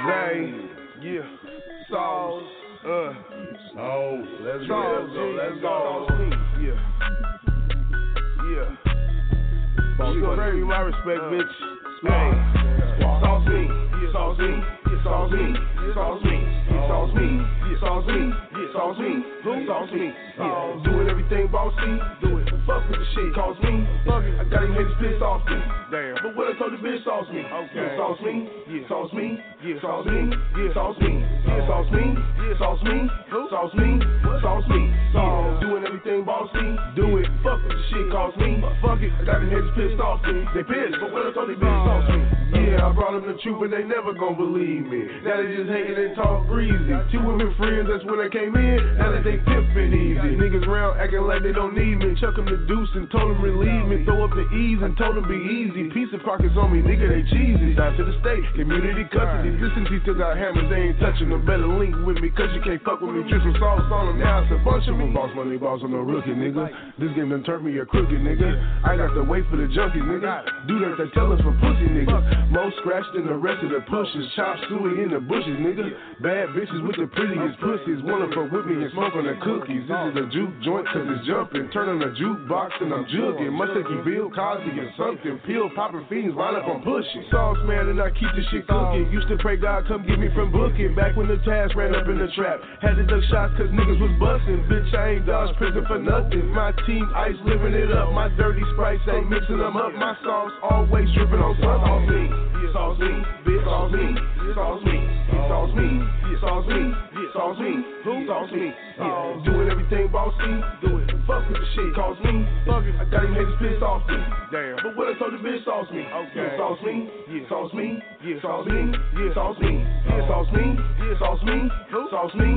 S13: Zay, yeah, sauce, uh, oh, let's go, let's go, let's go, yeah, yeah. You gonna give me my respect, bitch. Hey, sauce me, sauce me, sauce me, sauce me, sauce me, sauce me, sauce me, sauce me. Doing everything bossy, do it. Fuck with the shit, cause me, fuck it. I got him haters pissed off me. Damn. But what I told the bitch, sauce me. Okay. Sauce me, sauce me, sauce me, sauce me, sauce me, sauce me, sauce me, sauce me, cost me. Fuck it, I got the heads pissed off, me. They pissed, but what it's only bitch cost me? Yeah, I brought them the truth, but they never gon' believe me. Now they just hating and talk greasy. Two women friends, that's when I came in. Now that they pimpin' easy. Niggas round acting like they don't need me. Chuck them the deuce and told them relieve me. Throw up the ease and told them be easy. Piece of pockets on me, nigga, they cheesy. Down to the state, community custody. Listen, he still got hammers, they ain't touching them. Better link with me, cause you can't fuck with me. Drip some sauce on them, now it's a bunch of them. Boss money, boss on no rookie, nigga. This game done turned me a crooked, nigga. I got to wait for the junkie, nigga. Do that, they tell us for pussy, nigga. Most scratched than the rest of the pushes. Chop suey in the bushes, nigga. Bad bitches with the prettiest pussies. Wanna fuck with me and smoke on the cookies. This is a juke joint, cause it's jumping. Turn on the jukebox and I'm jugging. Must take you Bill Cosby or something. Pill popping fiends, line up on pushing. Sauce man, and I keep this shit cooking. Used to pray God come get me from booking. Back when the task ran up in the trap. Had to duck shots cause niggas was busting. Bitch, I ain't dodged prison for nothing. My team ice living it up. My dirty sprites ain't mixing them up. My sauce always dripping on something. Sauce me, bitch, sauce me, sauce me, sauce me, sauce me, sauce me, sauce me. Yeah, doing everything bossy, do it. Fuck with the shit, cause me, fuck it. I got him haters pissed off me. Damn. But what I told the bitch, sauce me. Okay. Sauce me, yeah. sauce me, yeah. sauce me, yeah. sauce me, yeah. sauce me, yeah. sauce me, sauce me,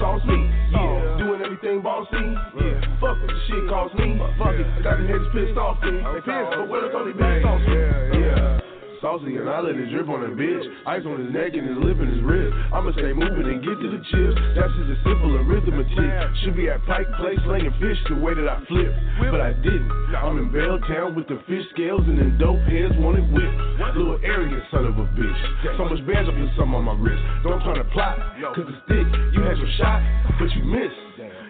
S13: sauce me. Yeah, doing everything bossy. Yeah. Fuck with the shit, cause me, fuck it. I got him haters pissed off me. They pissed, but what I told the bitch, sauce me. Yeah saucy and I let it drip on a bitch. Ice on his neck and his lip and his wrist. I'ma stay moving and get to the chips. That's just a simple arithmetic. Should be at Pike Place slinging fish the way that I flip, but I didn't. I'm in Belltown with the fish scales and then dope heads wanted whip. Little arrogant son of a bitch. So much bands up in some on my wrist. Don't try to plot, cause it's thick. You had your shot, but you missed.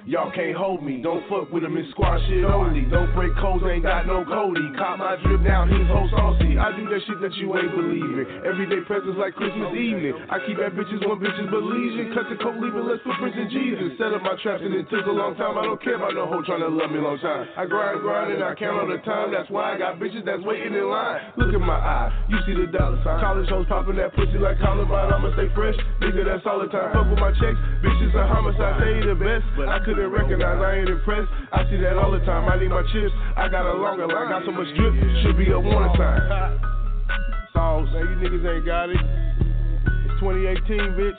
S13: Y'all can't hold me, don't fuck with them and squash shit only. Don't break codes, ain't got no Cody. Caught my drip now, his whole saucy. I do that shit that you ain't believing. Everyday presents like Christmas evening. I keep at bitches when bitches believe it. Cut the coat, leave it less footprints in Jesus. Set up my traps and it took a long time. I don't care about no hoe trying to love me long time. I grind, grind, and I count all the time. That's why I got bitches that's waiting in line. Look at my eye, you see the dollar sign. College hoes popping that pussy like Columbine. I'ma stay fresh, nigga, that's all the time. Fuck with my checks, bitches a homicide, they the best. But I couldn't recognize, I ain't impressed. I see that all the time. I need my chips. I got a longer line, got so much drip, should be a warning sign. Sauce, man, you niggas ain't got it. It's 2018, bitch.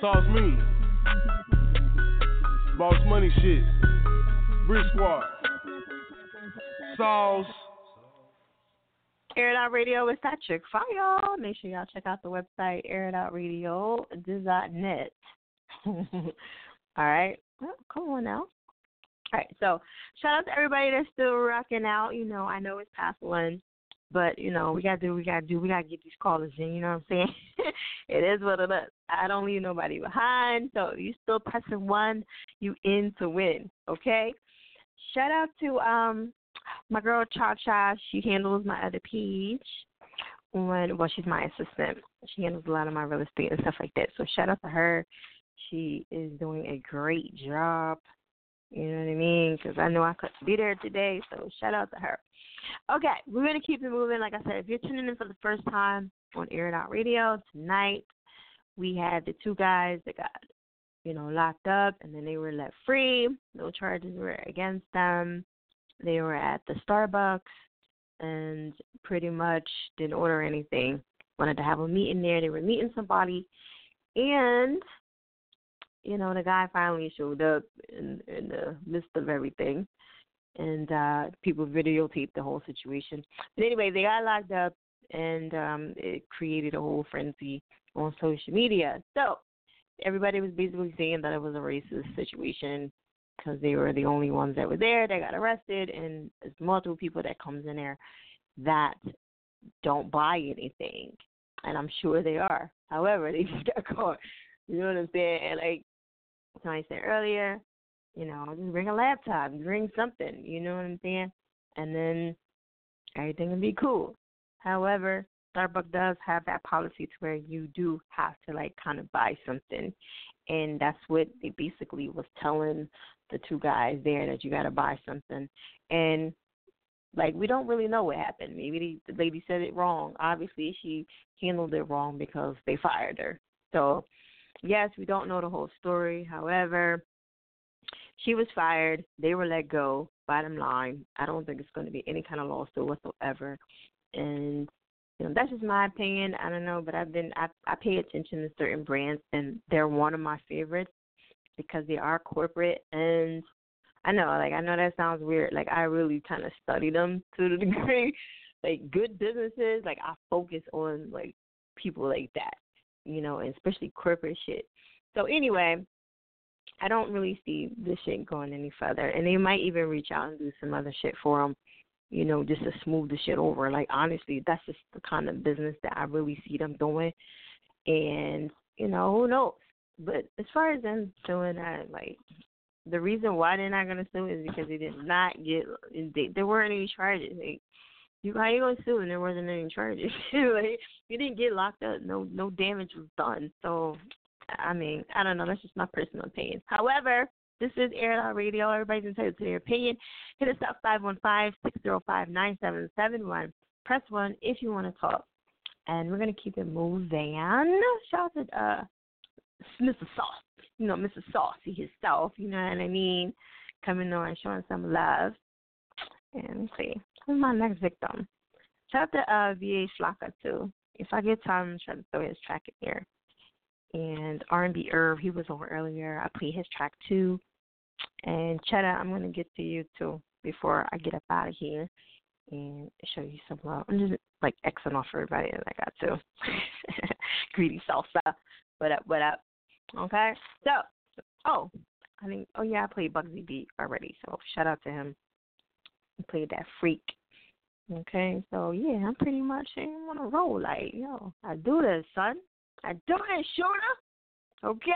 S13: Sauce me. Boss money shit. Brick squad. Sauce.
S3: Air It Out Radio is that chick y'all. Make sure y'all check out the website airitoutradio.net. All right. Well, come on now. All right. So shout out to everybody that's still rocking out. You know, I know it's past one, but you know we gotta do. We gotta do. We gotta get these callers in. You know what I'm saying? it is what it is. I don't leave nobody behind. So you still pressing one, you in to win. Okay. Shout out to um my girl Cha Cha. She handles my other page. When well, she's my assistant. She handles a lot of my real estate and stuff like that. So shout out to her. She is doing a great job. You know what I mean? Because I know I couldn't be there today. So shout out to her. Okay, we're gonna keep it moving. Like I said, if you're tuning in for the first time on Air It Out Radio tonight, we had the two guys that got you know locked up and then they were let free. No charges were against them. They were at the Starbucks and pretty much didn't order anything. Wanted to have a meeting there. They were meeting somebody And you know, the guy finally showed up in in the midst of everything, and uh people videotaped the whole situation. But anyway, they got locked up, and um it created a whole frenzy on social media. So everybody was basically saying that it was a racist situation because they were the only ones that were there that got arrested, and there's multiple people that comes in there that don't buy anything, and I'm sure they are. However, they just got caught. You know what I'm saying? Like somebody said earlier, you know, just bring a laptop, bring something. You know what I'm saying? And then everything will be cool. However, Starbucks does have that policy to where you do have to like kind of buy something, and that's what they basically was telling the two guys there that you got to buy something, and like we don't really know what happened. Maybe the lady said it wrong. Obviously, she handled it wrong because they fired her. So, yes, we don't know the whole story. However, she was fired. They were let go. Bottom line, I don't think it's going to be any kind of lawsuit whatsoever. And you know, that's just my opinion. I don't know, but I've been I I pay attention to certain brands, and they're one of my favorites because they are corporate and I know, like I know that sounds weird. Like I really kind of study them to the degree. like good businesses, like I focus on like people like that, you know, and especially corporate shit. So anyway, I don't really see this shit going any further, and they might even reach out and do some other shit for them, you know, just to smooth the shit over. Like honestly, that's just the kind of business that I really see them doing, and you know, who knows? But as far as them doing that, like the reason why they're not gonna sue is because they did not get they, there weren't any charges. Like, you how you gonna sue and there wasn't any charges? like you didn't get locked up. No no damage was done. So I mean I don't know. That's just my personal opinion. However. This is Air Out Radio. Everybody's entitled to their opinion. Hit us up five one five six zero five nine seven seven one. Press one if you want to talk. And we're gonna keep it moving. Shout out to uh Mr. Sauce you know, Mr. Saucy himself, you know what I mean? Coming on showing some love. And let's see, who's my next victim? Shout out to uh, VA Flocka too. If I get time, I'm trying to throw his track in here. And R&B Irv, he was on earlier. I play his track too. And Cheddar, I'm gonna get to you too before I get up out of here and show you some love. I'm just like Xing off everybody that I got too. Greedy salsa. What up? What up? Okay. So, oh, I think, oh yeah, I played Bugsy Beat already. So shout out to him. Played that freak. Okay. So yeah, I'm pretty much on a roll. Like, yo, I do this, son. I do this, shooter. Okay.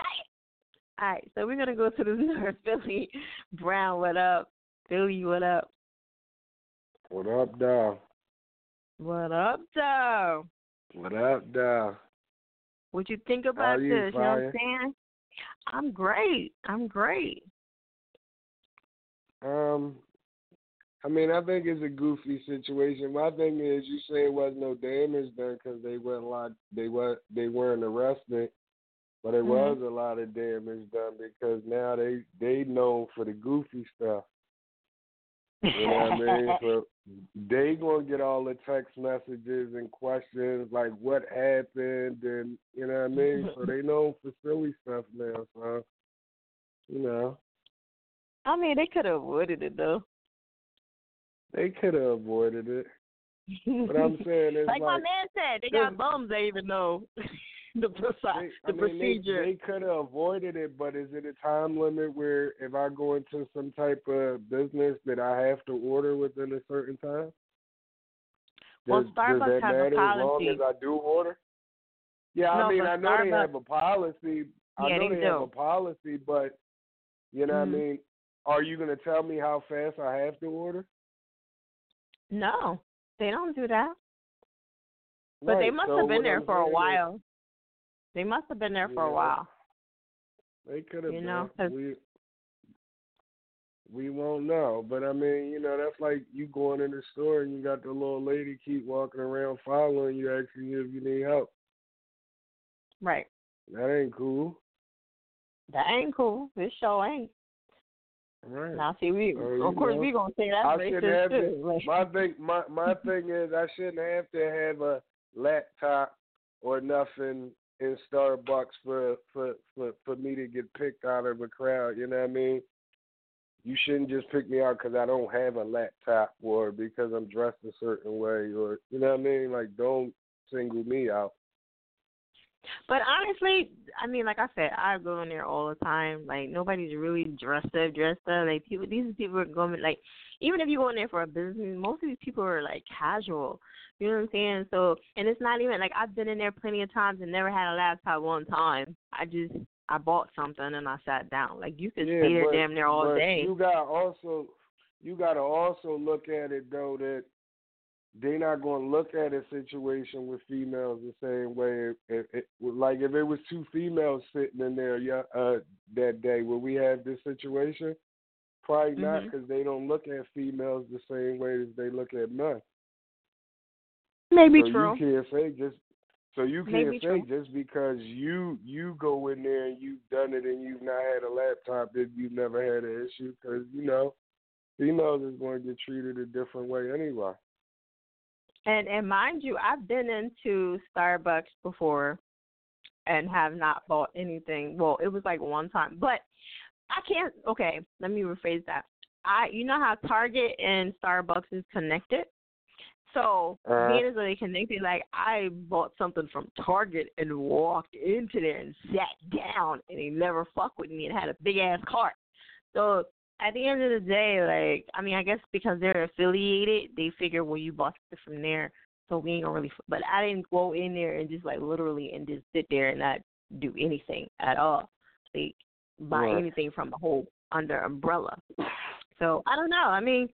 S3: All right. So we're gonna go to the North Philly. Brown, what up? Philly, what up?
S8: What up, dog?
S3: What up, dog?
S8: What up, dog?
S3: What you think about
S8: you,
S3: this? You know what I'm saying? I'm great. I'm great.
S8: Um, I mean, I think it's a goofy situation. My thing is, you say it was no damage done because they weren't lot, they were they weren't arrested, but it was
S3: Mhm.
S8: a lot of damage done because now they they known for the goofy stuff. You know what I mean? So they gonna get all the text messages and questions like what happened and you know what I mean? So they know for silly stuff now, so you know.
S3: I mean, they could have avoided it though.
S8: They could have avoided it. But I'm saying it's
S3: like, my man said, they got bums. They even know the
S8: I
S3: the
S8: mean,
S3: procedure.
S8: They, they could have avoided it, but is it a time limit where if I go into some type of business that I have to order within a certain time?
S3: Well,
S8: Does,
S3: Starbucks
S8: does
S3: have a
S8: matter as long
S3: policy.
S8: as I do order? Yeah,
S3: No,
S8: I mean, I know they have a policy. I
S3: Yeah,
S8: know
S3: they
S8: they, have a policy, but you know
S3: Mhm.
S8: what I mean. Are you going to tell me how fast I have to order?
S3: No, they don't do that. But they must
S8: so
S3: have been there for a
S8: saying is-
S3: while. They must have been there for a while.
S8: They could have
S3: You
S8: been.
S3: know,
S8: we we won't know. But I mean, you know, that's like you going in the store and you got the little lady keep walking around following you, asking you if you need help.
S3: Right.
S8: That ain't cool.
S3: That ain't cool. This show ain't.
S8: Right.
S3: Now, see, we of course
S8: know,
S3: we gonna say that's
S8: I
S3: racist
S8: have
S3: too.
S8: to, my thing my my thing is I shouldn't have to have a laptop or nothing in Starbucks for for for for me to get picked out of a crowd. You know what I mean? You shouldn't just pick me out because I don't have a laptop or because I'm dressed a certain way or you know what I mean. Like don't single me out.
S3: But honestly, I mean, like I said, I go in there all the time. Like nobody's really dressed up, dressed up. Like people, these people are going like, even if you go in there for a business, most of these people are like casual. You know what I'm saying? So, and it's not even like I've been in there plenty of times and never had a laptop one time. I just I bought something and I sat down. Like you could
S8: yeah,
S3: stay there damn near all day.
S8: You got also you got to also look at it though that they're not going to look at a situation with females the same way. If, if, like if it was two females sitting in there yeah, uh, that day, would we have this situation? Probably not,
S3: Mhm.
S8: because they don't look at females the same way as they look at men.
S3: Maybe
S8: so
S3: true.
S8: You can't say just so you can't
S3: Maybe
S8: say
S3: true.
S8: just because you you go in there and you've done it and you've not had a laptop that you've never had an issue because you know females is going to get treated a different way anyway.
S3: And and mind you, I've been into Starbucks before and have not bought anything. Well, it was like one time, but I can't. Okay, let me rephrase that. I, you know how Target and Starbucks is connected. So
S8: Uh-huh.
S3: being as though they connected, like I bought something from Target and walked into there and sat down, and they never fuck with me and had a big ass cart. So at the end of the day, like I mean, I guess because they're affiliated, they figure well you bought it from there, so we ain't gonna really. f- But I didn't go in there and just like literally and just sit there and not do anything at all, like buy
S8: Right.
S3: anything from the whole under umbrella. So I don't know. I mean,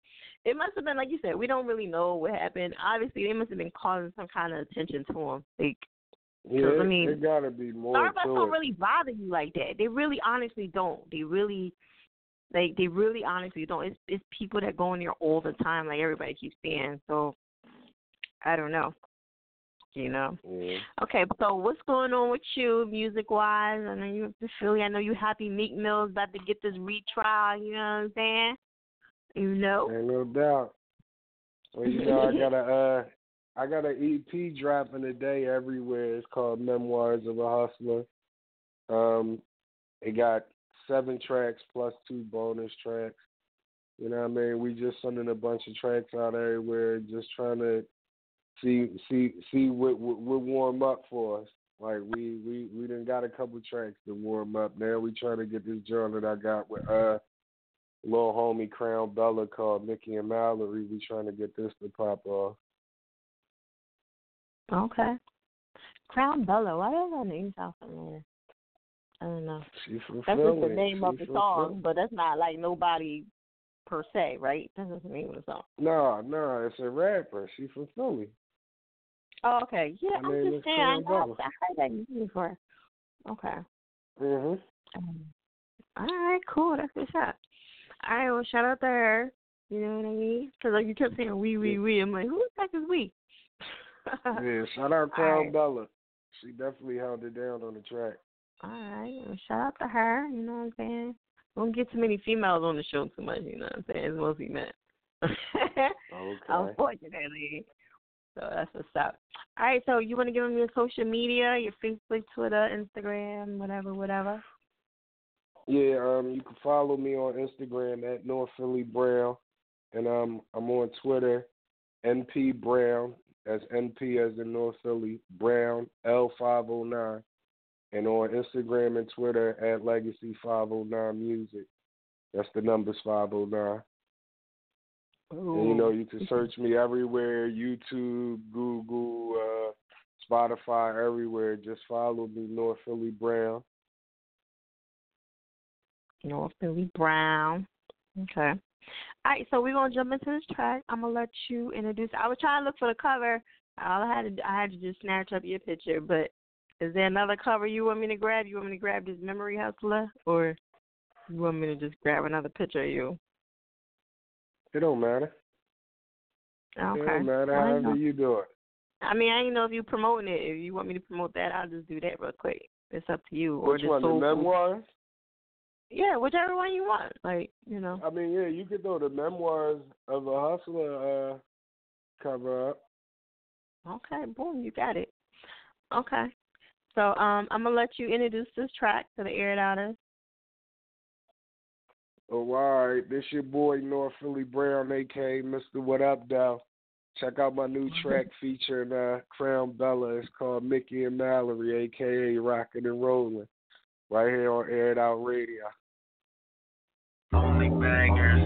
S3: it must have been like you said. We don't really know what happened. Obviously, they must have been causing some kind of attention to him. Like
S8: Yeah,
S3: I mean,
S8: it got to be more
S3: Starbucks don't really bother you like that. They really, honestly don't. They really, like, they really, honestly don't. It's it's people that go in there all the time, like everybody keeps saying. So, I don't know. You know.
S8: Yeah.
S3: Okay, so what's going on with you, music wise? I know you're in Philly. I know you happy Meek Mill's about to get this retrial. You know what I'm saying? You know.
S8: Ain't no doubt. Well, you know, I got a uh, I got an EP dropping today everywhere. It's called Memoirs of a Hustler. Um, it got seven tracks plus two bonus tracks. You know what I mean? We just sending a bunch of tracks out everywhere, just trying to see see see what what, what warm up for us. Like we we we done got a couple tracks to warm up. Now we trying to get this joint that I got with uh little homie Crown Bella called Mickey and Mallory. We trying to get this to pop off.
S3: Okay. Crown Bella. Why does that name sound familiar? I don't know. That's just the name of the song, but that's not like nobody per se, right? That's just the name of the song.
S8: No, no, it's a rapper. She from Philly.
S3: Oh, okay. Yeah,
S8: Her
S3: I'm just saying. I, I, heard that name before. Okay.
S8: Mhm.
S3: Um, all right, cool. That's good shot. All right, well, shout out to her. You know what I mean? Because like you kept saying we, we, we. I'm like, who the heck is we?
S8: yeah, shout out Crown
S3: right.
S8: Bella. She definitely held it down on the track.
S3: All right, well, shout out to her. You know what I'm saying? We Don't get too many females on the show too much. You know what I'm saying? It's mostly men.
S8: Okay.
S3: Unfortunately. So that's what's up. All right, so you want to give them your social media, your Facebook, Twitter, Instagram, whatever, whatever.
S8: Yeah, um, you can follow me on Instagram at North Philly Brown, and um, I'm on Twitter, NP Brown. That's NP as in North Philly Brown L509, and on Instagram and Twitter at Legacy 509 Music. That's the numbers 509. And you know, you can search me everywhere YouTube, Google, uh, Spotify, everywhere. Just follow me, North Philly Brown.
S3: North Philly Brown. Okay. All right, so we're gonna jump into this track. I'm gonna let you introduce. I was trying to look for the cover. All I had to I had to just snatch up your picture. But is there another cover you want me to grab? You want me to grab this Memory Hustler, or you want me to just grab another picture of you?
S8: It don't matter.
S3: Okay.
S8: It don't matter
S3: Well,
S8: however you do it.
S3: I mean, I didn't know if you promoting it. If you want me to promote that, I'll just do that real quick. It's up to you. or
S8: Which
S3: just
S8: one? The
S3: Soul Food.
S8: memoirs?
S3: Yeah, whichever one you want. Like, you know.
S8: I mean, yeah, you could throw the memoirs of a hustler uh, cover up.
S3: Okay, boom, you got it. Okay. So um, I'm gonna let you introduce this track to the air it outers.
S12: Oh, all right. This your boy North Philly Brown, aka Mr. What Up Though. Check out my new track featuring uh, Crown Bella. It's called Mickey and Mallory, aka Rockin' and Rollin', right here on Air It Out Radio.
S14: Only bangers.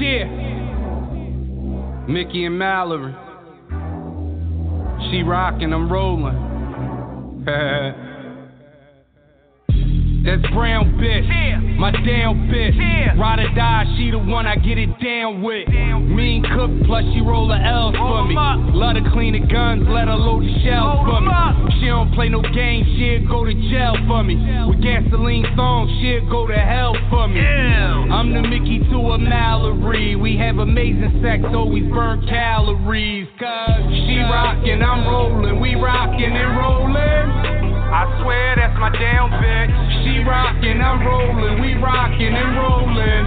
S15: Yeah. Mickey and Mallory. She rockin', I'm rollin' prepare That's brown bitch, my damn bitch. Ride or die, she the one I get it down with. Mean cook, plus she roll the L's for me. Love to clean the guns, let her load the shells for me. She don't play no games, she'll go to jail for me. With gasoline thongs, she'll go to hell for me. I'm the Mickey to a Mallory. We have amazing sex, always burn calories. Cause she rockin', I'm rollin'. We rockin' and rollin'. I swear that's my damn bitch. She rockin', I'm rollin', we rockin' and rollin'.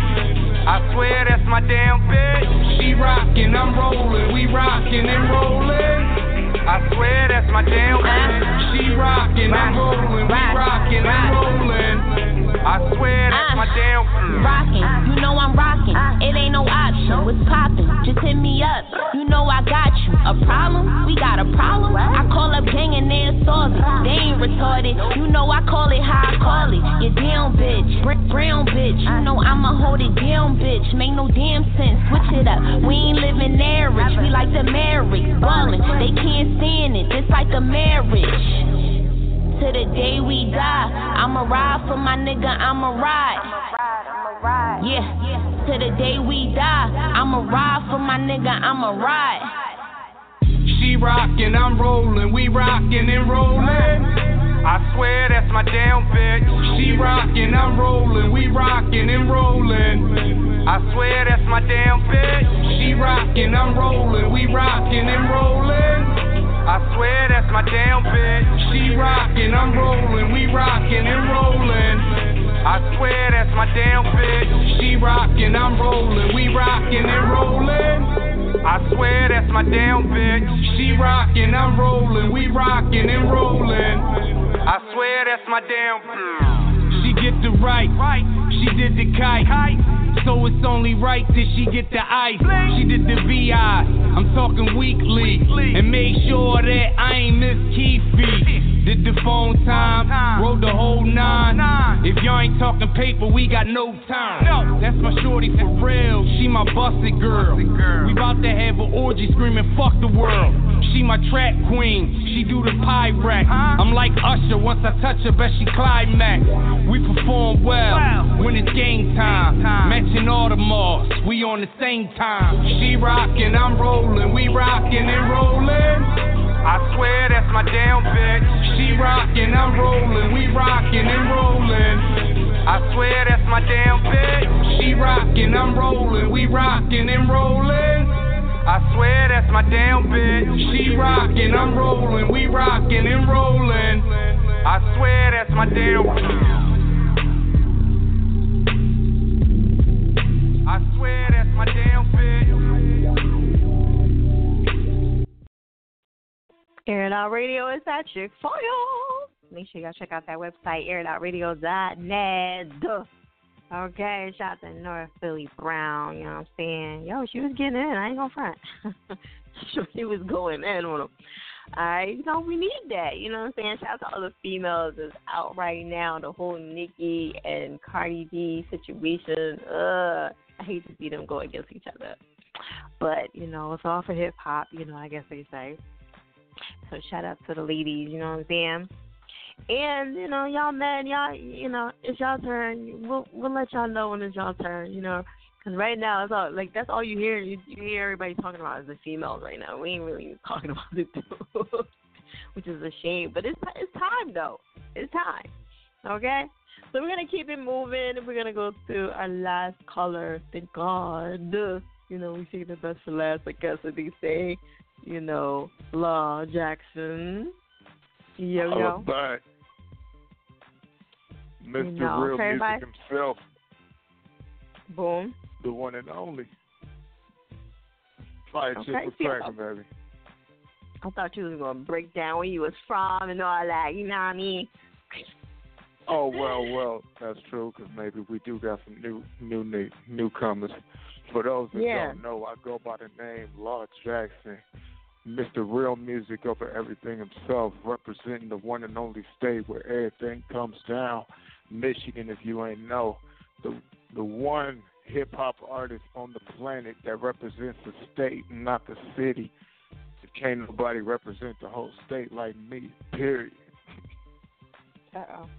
S15: I swear that's my damn bitch. She rockin', I'm rollin', we rockin' and rollin'. I swear that's my damn bitch. She rockin', I'm rollin', we rockin' and rollin'. I swear that's my ah, damn bitch.
S16: Rockin', you know I'm rockin'. It ain't no option. What's poppin'? Just hit me up. You know I got you. A problem? We got a problem. I call up gang and they solve it. They ain't retarded. You know I call it how I call it. You damn bitch. Br- brown bitch. You know I'ma hold it down, bitch. Make no damn sense. Switch it up. We ain't living marriage. We like the marriage. Ballin'. They can't stand it. Just like a marriage. To the day we die, I'ma ride for my nigga, I'ma ride. Yeah, to the day we die, I'ma ride for my nigga, I'ma ride.
S15: She rockin', I'm rollin', we rockin' and rollin'. I swear that's my damn bitch. She rockin', I'm rollin', we rockin' and rollin'. I swear that's my damn bitch. She rockin', I'm rollin', we rockin' and rollin'. I swear that's my damn bitch. She rockin', I'm rollin', we rockin' and rollin'. I swear that's my damn bitch. She rockin', I'm rollin', we rockin' and rollin'. I swear that's my damn bitch. She rockin', I'm rollin', we rockin' and rollin'. I swear that's my damn bitch. She get the right, she did the kite. So it's only right that she get the ice. She did the VI, I'm talking weekly. And make sure that I ain't miss key Keefe. Did the phone time, wrote the whole nine. If y'all ain't talking paper, we got no time. No, That's my shorty for real, she my busted girl. We about to have an orgy screaming, fuck the world. She my trap queen, she do the pyrex. I'm like Usher, once I touch her, bet she climax. We perform well when it's game time. Matching all the Audemars, we on the same time. She rockin', I'm rollin', we rockin' and rollin'. I swear that's my damn bitch. She rockin', I'm rollin', we rockin' and rollin'. I swear that's my damn bitch. She rockin', I'm rollin', we rockin' and rollin'. I swear that's my damn bitch. She rockin', I'm rollin', we rockin' and rollin'. I swear that's my damn bitch. I swear that's my damn
S3: Air It Out Radio is that chick y'all. Make sure y'all check out that website, airitoutradio.net. Okay, shout out to North Philly Brown, you know what I'm saying? Yo, she was getting in, I ain't gonna front. she was going in on them. Alright, you know, we need that, you know what I'm saying? Shout out to all the females that's out right now, the whole Nicki and Cardi B situation. Ugh, I hate to see them go against each other. But, you know, it's all for hip hop, you know, I guess they say. So shout out to the ladies, you know what I'm saying? And you know, y'all men, y'all, you know, it's y'all turn. We'll we'll let y'all know when it's y'all turn. You know, because right now it's all like that's all you hear. You, you hear everybody talking about is the females right now. We ain't really talking about the dudes, which is a shame. But it's it's time though. It's time. Okay. So we're gonna keep it moving. We're gonna go to our last caller. Thank God. You know, we see the best for last. I guess what they say. You know, Law Jackson. Yo yo.
S17: right. Mr.
S3: know,
S17: Real
S3: okay,
S17: Music
S3: bye.
S17: himself,
S3: Boom.
S17: the one and only. Fire
S3: Okay, see
S17: cracker, baby.
S3: I thought you was gonna break down where you was from and all that. You know what I mean?
S17: Oh well, well, that's true because maybe we do got some new new new newcomers. For those that
S3: Yeah.
S17: don't know, I go by the name Law Jackson, Mr. Real Music over everything himself, representing the one and only state where everything comes down. Michigan, if you ain't know, the the one hip hop artist on the planet that represents the state not the city. Can't nobody represent the whole state like me. Period.
S3: Uh oh.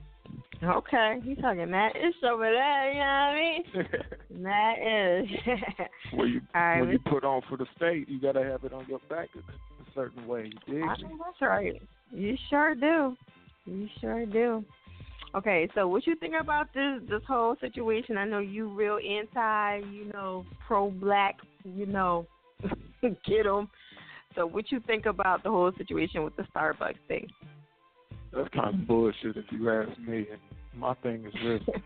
S3: Okay, he's talking that ish over there. You know what I mean? that is.
S17: when you
S3: right,
S17: when you put on for the state, you gotta have it on your back a, certain way. You dig
S3: I know that's right. You sure do. You sure do. Okay, so what you think about this this whole situation? I know you real anti, you know, pro black, you know, get 'em. So what you think about the whole situation with the Starbucks thing?
S17: That's kind of bullshit if you ask me. And my thing is this: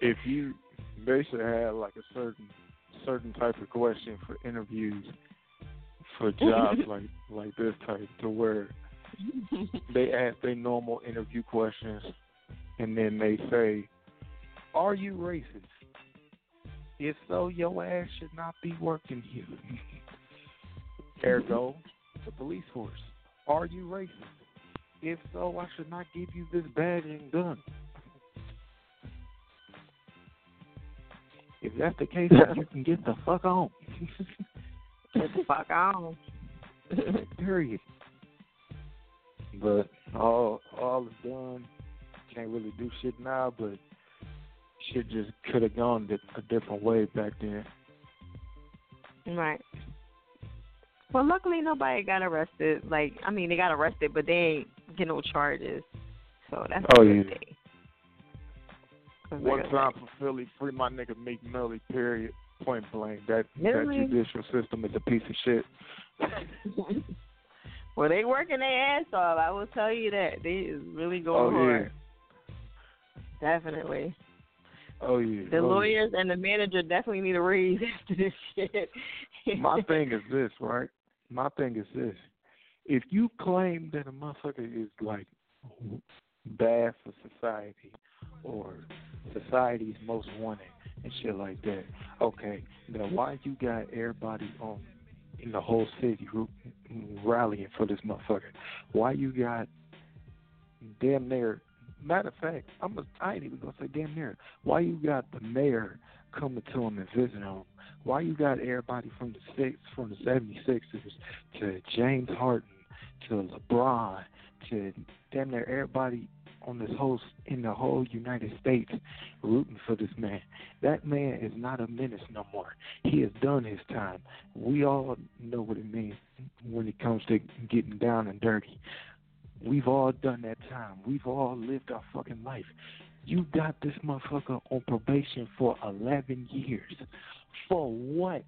S17: if you they should have like a certain certain type of question for interviews for jobs like like this type to where they ask their normal interview questions and then they say, Are you racist? If so, your ass should not be working here. Ergo, the police force. Are you racist? If so, I should not give you this badge and gun. If that's the case, you can get the fuck on.
S3: Get the fuck on.
S17: Period. But all all is done. Can't really do shit now, but shit just could have gone a different way back then.
S3: Right. Well, luckily nobody got arrested. Like, I mean, they got arrested, but they ain't get no charges. So that's
S17: Oh,
S3: a good
S17: yeah.
S3: thing.
S17: One
S3: I
S17: time for Philly, free my nigga Meek Millie. Period. Point blank. That
S3: Really?
S17: that judicial system is a piece of shit.
S3: well, they working their ass off. I will tell you that they is really
S17: Oh
S3: going
S17: yeah.
S3: hard. Definitely.
S17: Oh yeah.
S3: The
S17: oh, yeah.
S3: lawyers and the manager definitely need a raise after this shit.
S17: My thing is this, right? My thing is this. If you claim that a motherfucker is like bad for society or society's most wanted and shit like that, okay, now why you got everybody on in the whole city rallying for this motherfucker? Why you got damn near matter of fact, I'm a, I ain't even gonna say damn near. Why you got the mayor coming to him and visiting him? Why you got everybody from the six from the seventy sixers to James Harden to LeBron to damn near everybody on this whole in the whole United States rooting for this man. That man is not a menace no more. He has done his time. We all know what it means when it comes to getting down and dirty. We've all done that time. We've all lived our fucking life. You got this motherfucker on probation for 11 years. For what?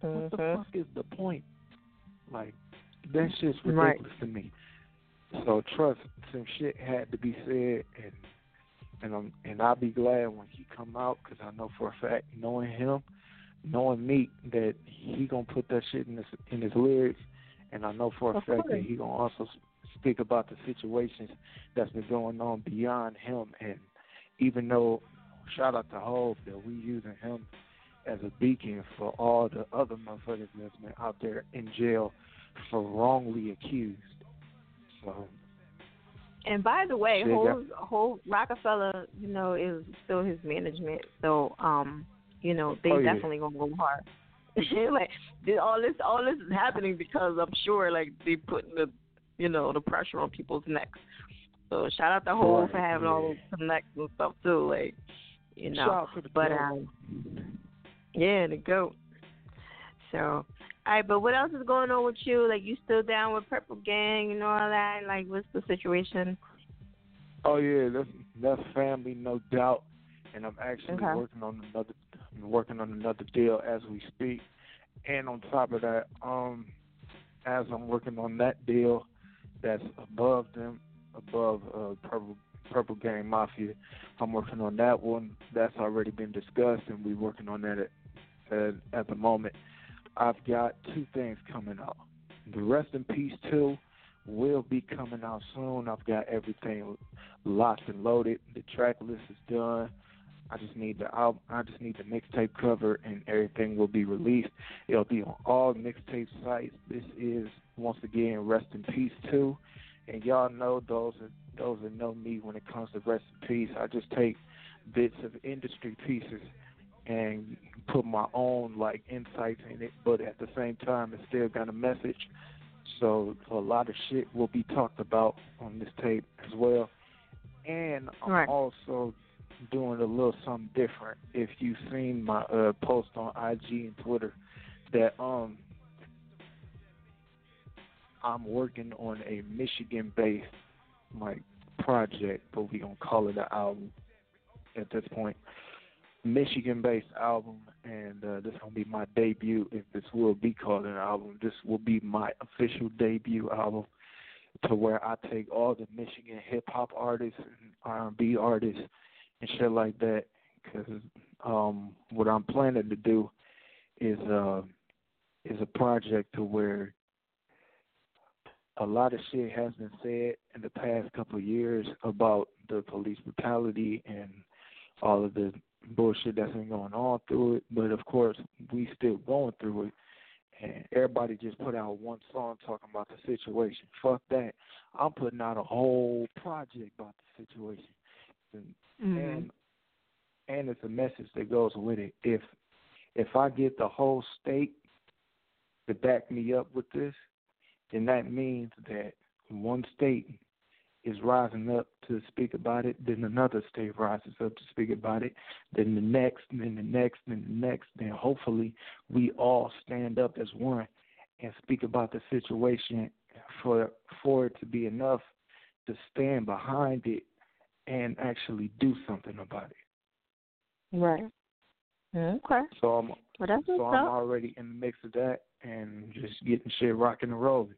S17: What the mm-hmm. fuck is the point? Like, that shit's
S3: Right.
S17: ridiculous to me. So trust, some shit had to be said, and and I'm and I'll be glad when he come out because I know for a fact, knowing him, knowing me, that he gonna put that shit in his in his lyrics, and I know for a
S3: Of
S17: fact that he gonna also speak about the situations that's been going on beyond him, and even though shout out to Hove that we using him as a beacon for all the other motherfuckers that's been out there in jail for wrongly accused. So
S3: And by the way, whole whole Rockefeller, you know, is still his management. So, um, you know, they
S17: Oh, yeah.
S3: definitely gonna go hard. like all this all this is happening because I'm sure like they putting the you know, the pressure on people's necks. So shout out to Hov for having all
S17: yeah.
S3: those connects and stuff too, like you know.
S17: Shout out to the
S3: but um yeah, the goat. So all right, but what else is going on with you? Like you still down with Purple Gang and all that? Like what's the situation?
S17: Oh yeah, that's that's family, no doubt. And I'm actually
S3: Okay.
S17: working on another I'm working on another deal as we speak. And on top of that, um, as I'm working on that deal, that's above them, above uh, Purple Purple Gang Mafia. I'm working on that one. That's already been discussed, and we're working on that at at, at the moment. I've got two things coming out. the Rest in Peace 2 will be coming out soon. I've got everything locked and loaded. The track list is done. I just need the album. I just need the mixtape cover, and everything will be released. It'll be on all mixtape sites. This is once again Rest in Peace 2, and y'all know those are, those that know me when it comes to Rest in Peace. I just take bits of industry pieces and put my own like insights in it, but at the same time, it's still got a message. So a lot of shit will be talked about on this tape as well. And I'm
S3: Right.
S17: also doing a little something different. If you've seen my uh, post on IG and Twitter, that um I'm working on a Michigan-based like project, but we gonna call it an album at this point. Michigan-based album, and uh, this gonna be my debut. If this will be called an album, this will be my official debut album. To where I take all the Michigan hip hop artists and R and B artists and shit like that. Because um, what I'm planning to do is uh, is a project to where a lot of shit has been said in the past couple of years about the police brutality and all of the bullshit that's been going on through it. But of course, we still going through it. And everybody just put out one song talking about the situation. Fuck that. I'm putting out a whole project about the situation. And
S3: Mhm.
S17: and and it's a message that goes with it. If if I get the whole state to back me up with this, then that means that one state is rising up to speak about it, then another state rises up to speak about it, then the next, then the next, then the next, then hopefully we all stand up as one and speak about the situation for for it to be enough to stand behind it and actually do something about it.
S3: Right. Okay.
S17: So I'm
S3: Well,
S17: so I'm
S3: up.
S17: already in the mix of that and just getting shit rocking and rolling.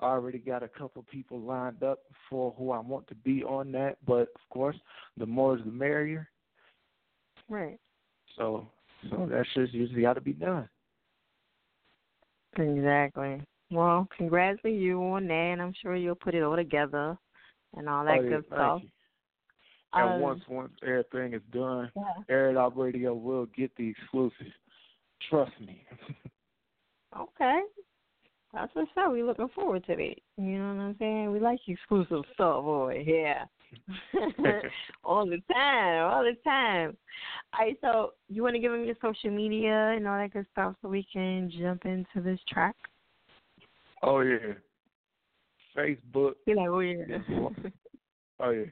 S17: I already got a couple people lined up for who I want to be on that, but of course, the more is the merrier.
S3: Right.
S17: So so that shit's usually got to be done.
S3: Exactly. Well, congrats to you on that, and I'm sure you'll put it all together and all that
S17: Oh,
S3: good stuff.
S17: you. And
S3: Um,
S17: once once everything is done,
S3: Yeah.
S17: Air It Out Radio will get the exclusive. Trust me.
S3: Okay. That's what's up. We're looking forward to it. You know what I'm saying? We like exclusive stuff over here. all the time, all the time. All right, so you want to give them your social media and all that good stuff so we can jump into this track?
S17: oh yeah. Facebook.
S3: You're like, oh yeah.
S17: oh yeah.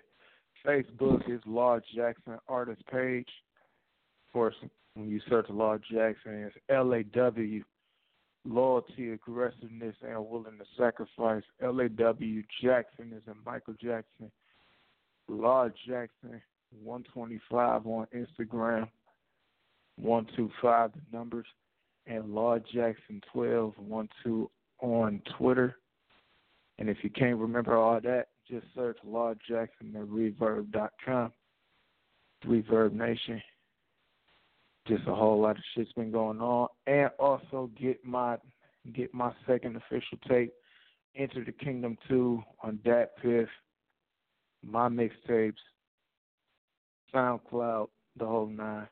S17: Facebook is Law Jackson artist page. Of course, when you search Law Jackson, it's L A W loyalty, aggressiveness, and willing to sacrifice. L A W Jackson is in Michael Jackson. Law Jackson, 125 on Instagram, 125 the numbers, and Law Jackson 12, 12 on Twitter. And if you can't remember all that, just search Law Jackson at Reverb.com. Reverb Nation. Just a whole lot of shit's been going on. And also get my get my second official tape, Enter the Kingdom 2 on Dat Piff, my mixtapes, SoundCloud, the whole nine.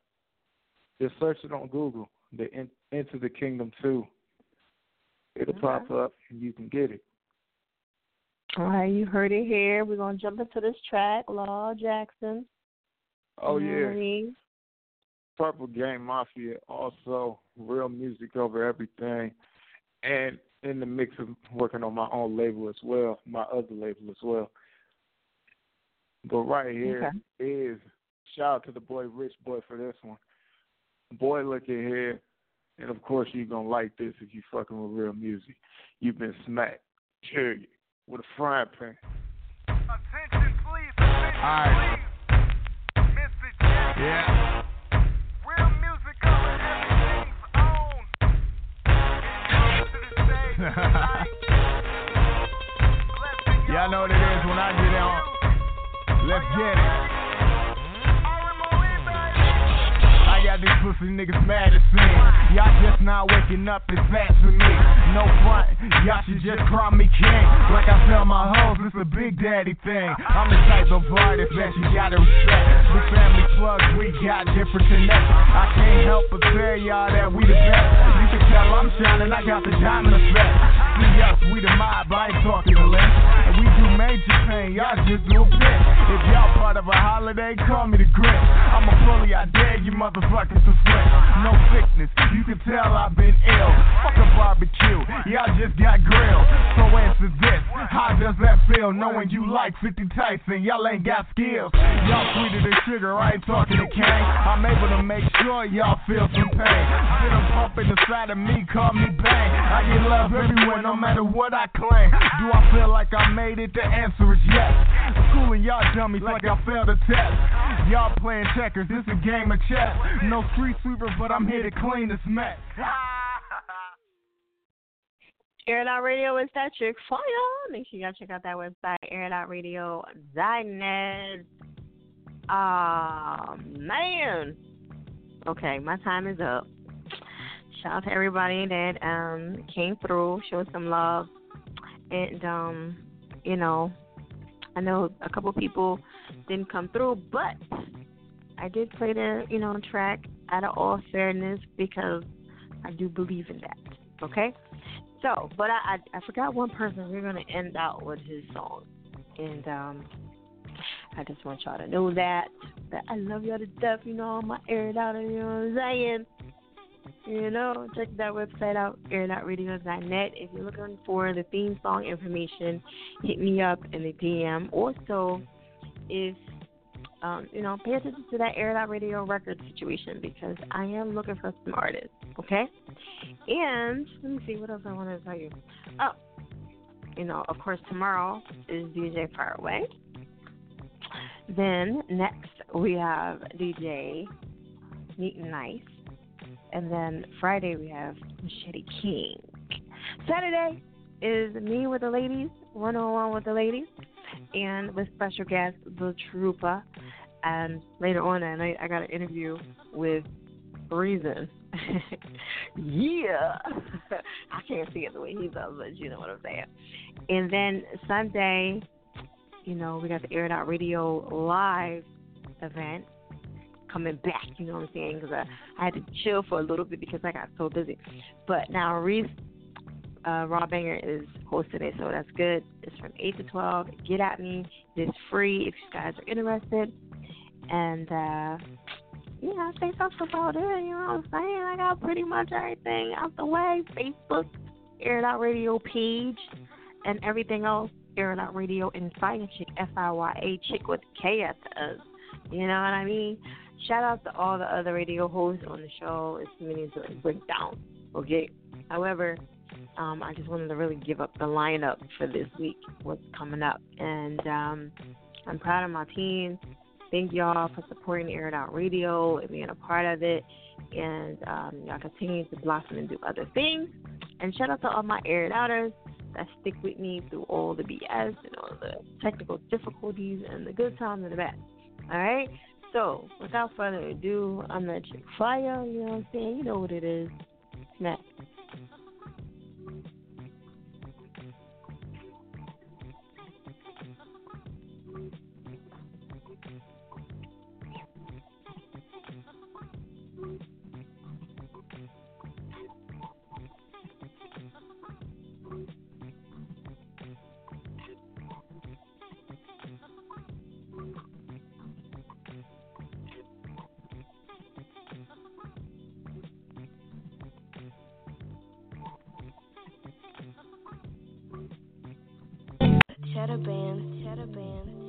S17: Just search it on Google, the In- Enter the Kingdom 2. It'll pop up and you can get it.
S3: All right, you heard it here. We're gonna jump into this track, Law Jackson.
S17: Oh
S3: You know what
S17: yeah.
S3: Mean?
S17: Purple Gang Mafia, also real music over everything, and in the mix of working on my own label as well, my other label as well. But right here is shout out to the boy Rich Boy for this one. Boy, look at here, and of course you're gonna like this if you fucking with real music. You've been smacked, period, with a frying pan. Attention, please.
S18: Attention, Alright. Yeah. Y'all know what it is when I get on. Let's get it. I got these pussy niggas mad as sin. Y'all just not waking up, it's bad for me. No front, y'all should just crown me king. Like I sell my hoes, it's a big daddy thing. I'm the type of artist that you gotta respect. The family plugs, we got different connections. I can't help but tell y'all that we the best. Can tell I'm shining, I got the diamond effect. See us, we the mob, I ain't talking to less. And we do major pain, y'all just do a bit. If y'all part of a holiday, call me the grit. I'm a bully, I dare you motherfuckers to sweat. No sickness, you can tell I've been ill. Fuck a barbecue, y'all just got grilled. So answer this, how does that feel knowing you like 50 Tyson? Y'all ain't got skills. Y'all sweeter than sugar, I ain't talking to Kane. I'm able to make sure y'all feel some pain. Shit, I'm pumping inside of me, call me bang. I get love everywhere, no matter what I claim. Do I feel like I made it? The answer is yes. Schooling y'all dummies like I failed a test. Y'all playing checkers, this a game of chess. No street sweeper, but I'm here to clean this mess.
S3: Air Out Radio is that chick fire. Make sure y'all check out that website, airitoutradio.net. Ah, man. Okay, my time is up. Shout out to everybody that um came through, showed some love, and um, you know, I know a couple people didn't come through, but I did play the you know track out of all fairness because I do believe in that. Okay, so but I I, I forgot one person. We're gonna end out with his song, and um, I just want y'all to know that that I love y'all to death. You know, I'm air it out. You know what I'm saying? You know, check that website out, airitoutradio.net. If you're looking for the theme song information, hit me up in the DM. Also, if um, you know, pay attention to that Air Radio record situation because I am looking for some artists. Okay, and let me see what else I want to tell you. Oh, you know, of course, tomorrow is DJ Faraway. Then next we have DJ Neat and Nice. And then Friday we have Machete King. Saturday is me with the ladies, one on one with the ladies, and with special guest the Trooper. And later on that night I got an interview with Reason. yeah. I can't see it the way he does, but you know what I'm saying. And then Sunday, you know, we got the Air Radio live event coming back, you know what I'm saying? Because I, I had to chill for a little bit because I got so busy. But now Reese uh, Raw Banger is hosting it, so that's good. It's from 8 to 12. Get at me. It's free if you guys are interested. And, uh, yeah, I think that's about it. You know what I'm saying? I got pretty much everything out the way. Facebook, Air It Out Radio page, and everything else. Air It Out Radio and Fire Chick, F I Y A Chick with K at the. You know what I mean? Shout out to all the other radio hosts on the show. It's many to like break down. Okay. However, um, I just wanted to really give up the lineup for this week, what's coming up. And um, I'm proud of my team. Thank y'all for supporting Air Out Radio and being a part of it. And um, y'all continue to blossom and do other things. And shout out to all my Air Outers that stick with me through all the BS and all the technical difficulties and the good times and the bad. All right? So, without further ado, I'm the chick fire, you know what I'm saying? You know what it is. Smack.
S19: Cheddar band,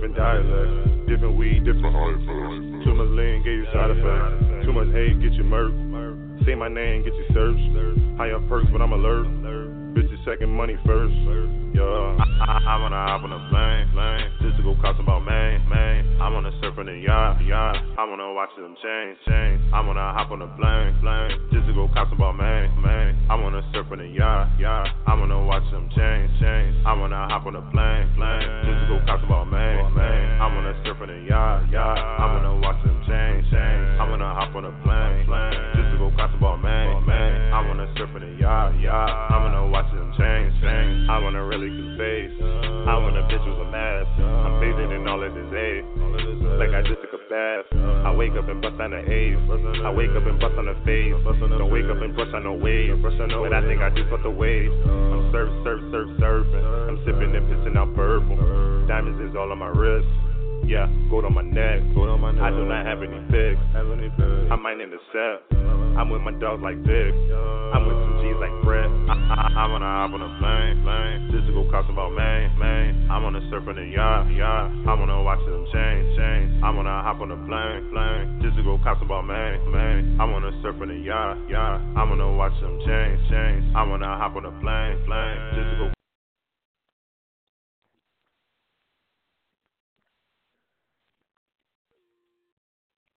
S20: different women, different weed, different heart. Too much lean, get you side effects. Too much hate, get you murked. Say my name, get you searched. High up perks, but I'm alert. Second, money first. Yeah, I, I, I wanna hop on a plane, plane, just to go some about man, man. I wanna surf in a yacht, yacht. I wanna watch them change, change. I wanna hop on a plane, plane, just to go some about man, man. I wanna surf in a yacht, yacht. I wanna watch them change, change. I wanna hop on a plane, plane, just to go some about man, man. I wanna surf in a yacht, yacht. I wanna watch them change, change. I wanna hop on a plane, plane, just to go some about man, man. I wanna surf in a yacht, yacht. I wanna watch them change. I wanna really confess. I want a bitch with a mask. I'm bathing in all of this aid. Like I just took a bath. I wake up and bust on the A's. I wake up and bust on the face. Don't wake up and brush on no wave. But I think I just put the wave. I'm surf, surf, surf, surfing. I'm sipping and pissing out purple. Diamonds is all on my wrist. Yeah, gold on my neck. Gold on my neck. I do not have any pics. I might intercept. I'm with my dogs like Vic. I'm with some G's like Brett. I, I, I wanna hop on a plane, plane, just to go some about man, man. I wanna surf in a yacht, yacht. I wanna watch them change, change. I wanna hop on a plane, plane, just to go some about man, man. I wanna surf in a yacht, yacht. I wanna watch them change, change. I wanna hop on a plane, plane, just to go